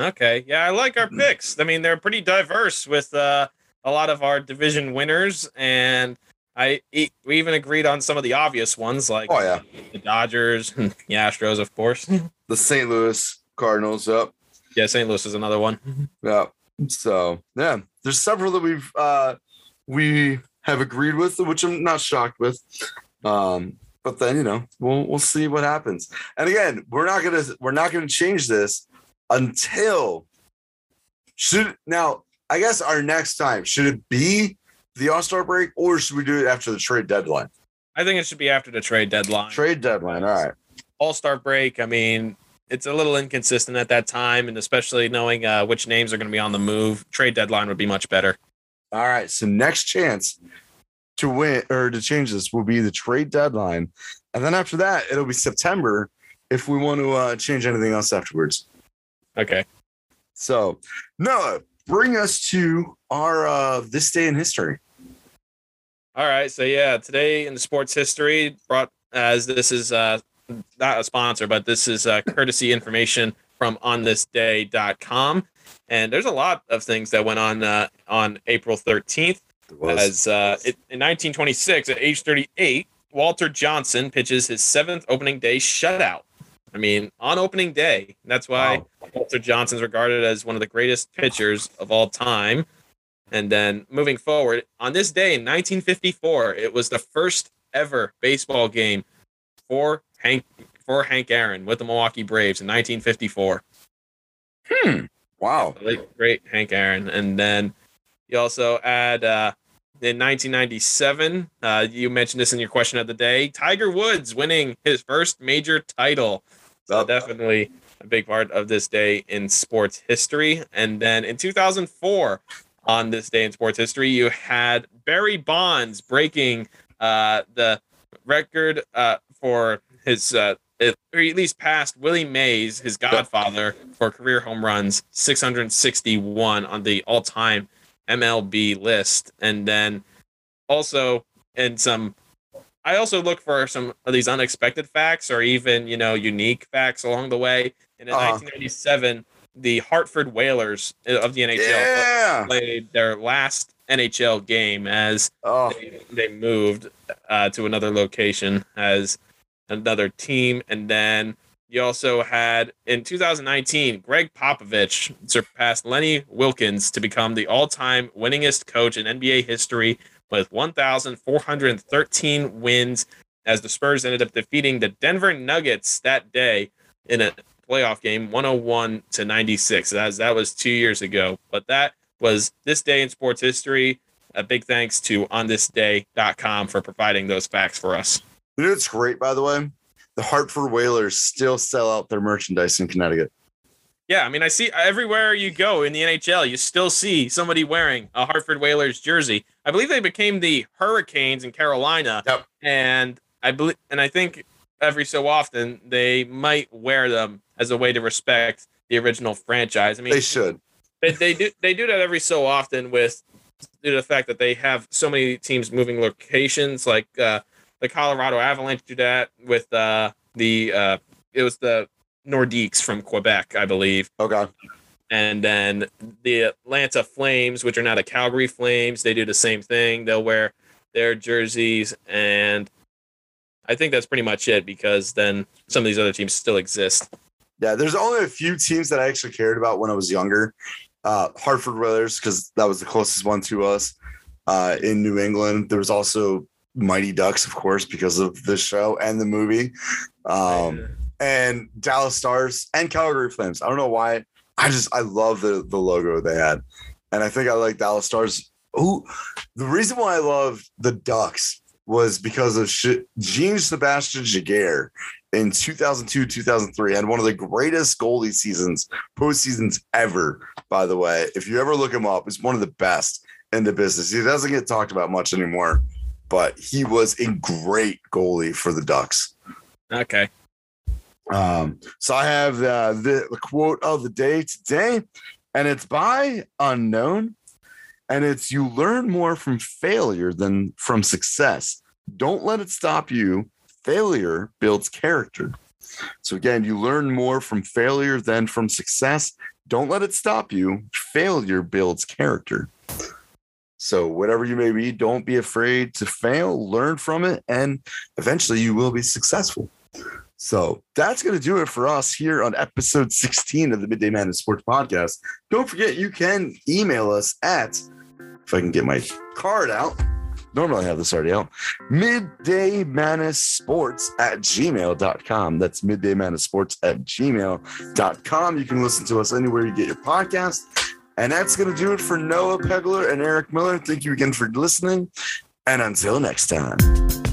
Speaker 4: Okay, yeah, I like our picks. I mean, they're pretty diverse with uh, a lot of our division winners, and I we even agreed on some of the obvious ones like
Speaker 3: Oh yeah.
Speaker 4: the Dodgers, the Astros, of course.
Speaker 3: the St. Louis Cardinals. Yep.
Speaker 4: yeah, St. Louis is another one.
Speaker 3: Yep. So yeah, there's several that we've uh we have agreed with, which I'm not shocked with. Um, but then you know, we'll we'll see what happens. And again, we're not gonna we're not gonna change this until should now I guess our next time should it be the All Star break or should we do it after the trade deadline?
Speaker 4: I think it should be after the trade deadline.
Speaker 3: Trade deadline. All right.
Speaker 4: All Star break. I mean, it's a little inconsistent at that time, and especially knowing uh, which names are going to be on the move. Trade deadline would be much better.
Speaker 3: All right. So next chance to win or to change this will be the trade deadline, and then after that it'll be September if we want to uh, change anything else afterwards.
Speaker 4: Okay.
Speaker 3: So Noah, bring us to our uh, this day in history.
Speaker 4: All right. So yeah, today in the sports history brought as this is uh not a sponsor, but this is uh, courtesy information from onthisday.com. And there's a lot of things that went on uh, on April 13th.
Speaker 3: It was.
Speaker 4: As uh, it, in 1926, at age 38, Walter Johnson pitches his seventh opening day shutout. I mean, on opening day. That's why
Speaker 3: Wow.
Speaker 4: Walter Johnson's regarded as one of the greatest pitchers of all time. And then moving forward, on this day in 1954, it was the first ever baseball game for Hank for Hank Aaron with the Milwaukee Braves in 1954.
Speaker 3: Hmm.
Speaker 4: wow. Late great Hank Aaron. And then you also add uh, in 1997, uh, you mentioned this in your question of the day, Tiger Woods winning his first major title. So definitely a big part of this day in sports history. And then in 2004, on this day in sports history, you had Barry Bonds breaking uh, the record uh, for his, uh, or at least passed Willie Mays, his godfather, for career home runs, 661 on the all-time MLB list. And then also in some I also look for some of these unexpected facts or even, you know, unique facts along the way. And in
Speaker 3: Uh-huh.
Speaker 4: 1997, the Hartford Whalers of the NHL
Speaker 3: Yeah.
Speaker 4: played their last NHL game as
Speaker 3: Oh,
Speaker 4: they, they moved uh, to another location as another team. And then you also had in 2019, Gregg Popovich surpassed Lenny Wilkens to become the all time winningest coach in NBA history with 1,413 wins as the Spurs ended up defeating the Denver Nuggets that day in a playoff game 101 to 96. That was, that was two years ago. But that was this day in sports history. A big thanks to onthisday.com for providing those facts for us.
Speaker 3: you know what's great, by the way? The Hartford Whalers still sell out their merchandise in Connecticut.
Speaker 4: Yeah, I mean, I see everywhere you go in the NHL, you still see somebody wearing a Hartford Whalers jersey. I believe they became the Hurricanes in Carolina,
Speaker 3: Yep.
Speaker 4: and I believe, and I think every so often they might wear them as a way to respect the original franchise. I mean,
Speaker 3: They should.
Speaker 4: they, they do they do that every so often with due to the fact that they have so many teams moving locations like uh the colorado avalanche do that with uh the uh it was the nordiques from quebec i believe
Speaker 3: Okay.
Speaker 4: and then the atlanta flames which are now the calgary flames they do the same thing they'll wear their jerseys and i think that's pretty much it because then some of these other teams still exist
Speaker 3: Yeah, there's only a few teams that I actually cared about when I was younger. Uh, Hartford Whalers, because that was the closest one to us uh, in New England. There was also Mighty Ducks, of course, because of the show and the movie, um, and Dallas Stars and Calgary Flames. I don't know why. I just I love the the logo they had, and I think I like Dallas Stars. Who the reason why I love the Ducks was because of Jean Sebastien Giguere in 2002 2003 had one of the greatest goalie seasons postseasons ever by the way if you ever look him up it's one of the best in the business he doesn't get talked about much anymore but he was a great goalie for the ducks
Speaker 4: okay
Speaker 3: um, so i have uh, the, the quote of the day today and it's by unknown and it's you learn more from failure than from success don't let it stop you failure builds character. So again, you learn more from failure than from success. Don't let it stop you. Failure builds character. So whatever you may be, don't be afraid to fail, learn from it, and eventually you will be successful. So that's going to do it for us here on episode 16 of the Midday Madness Sports Podcast. Don't forget, you can email us at, if I can get my card out, normally I have this already out, midday madness sports at gmail.com. That's midday madness sports at gmail.com. You can listen to us anywhere you get your podcast. And that's going to do it for Noah Pegler and Eric Miller. Thank you again for listening. And until next time.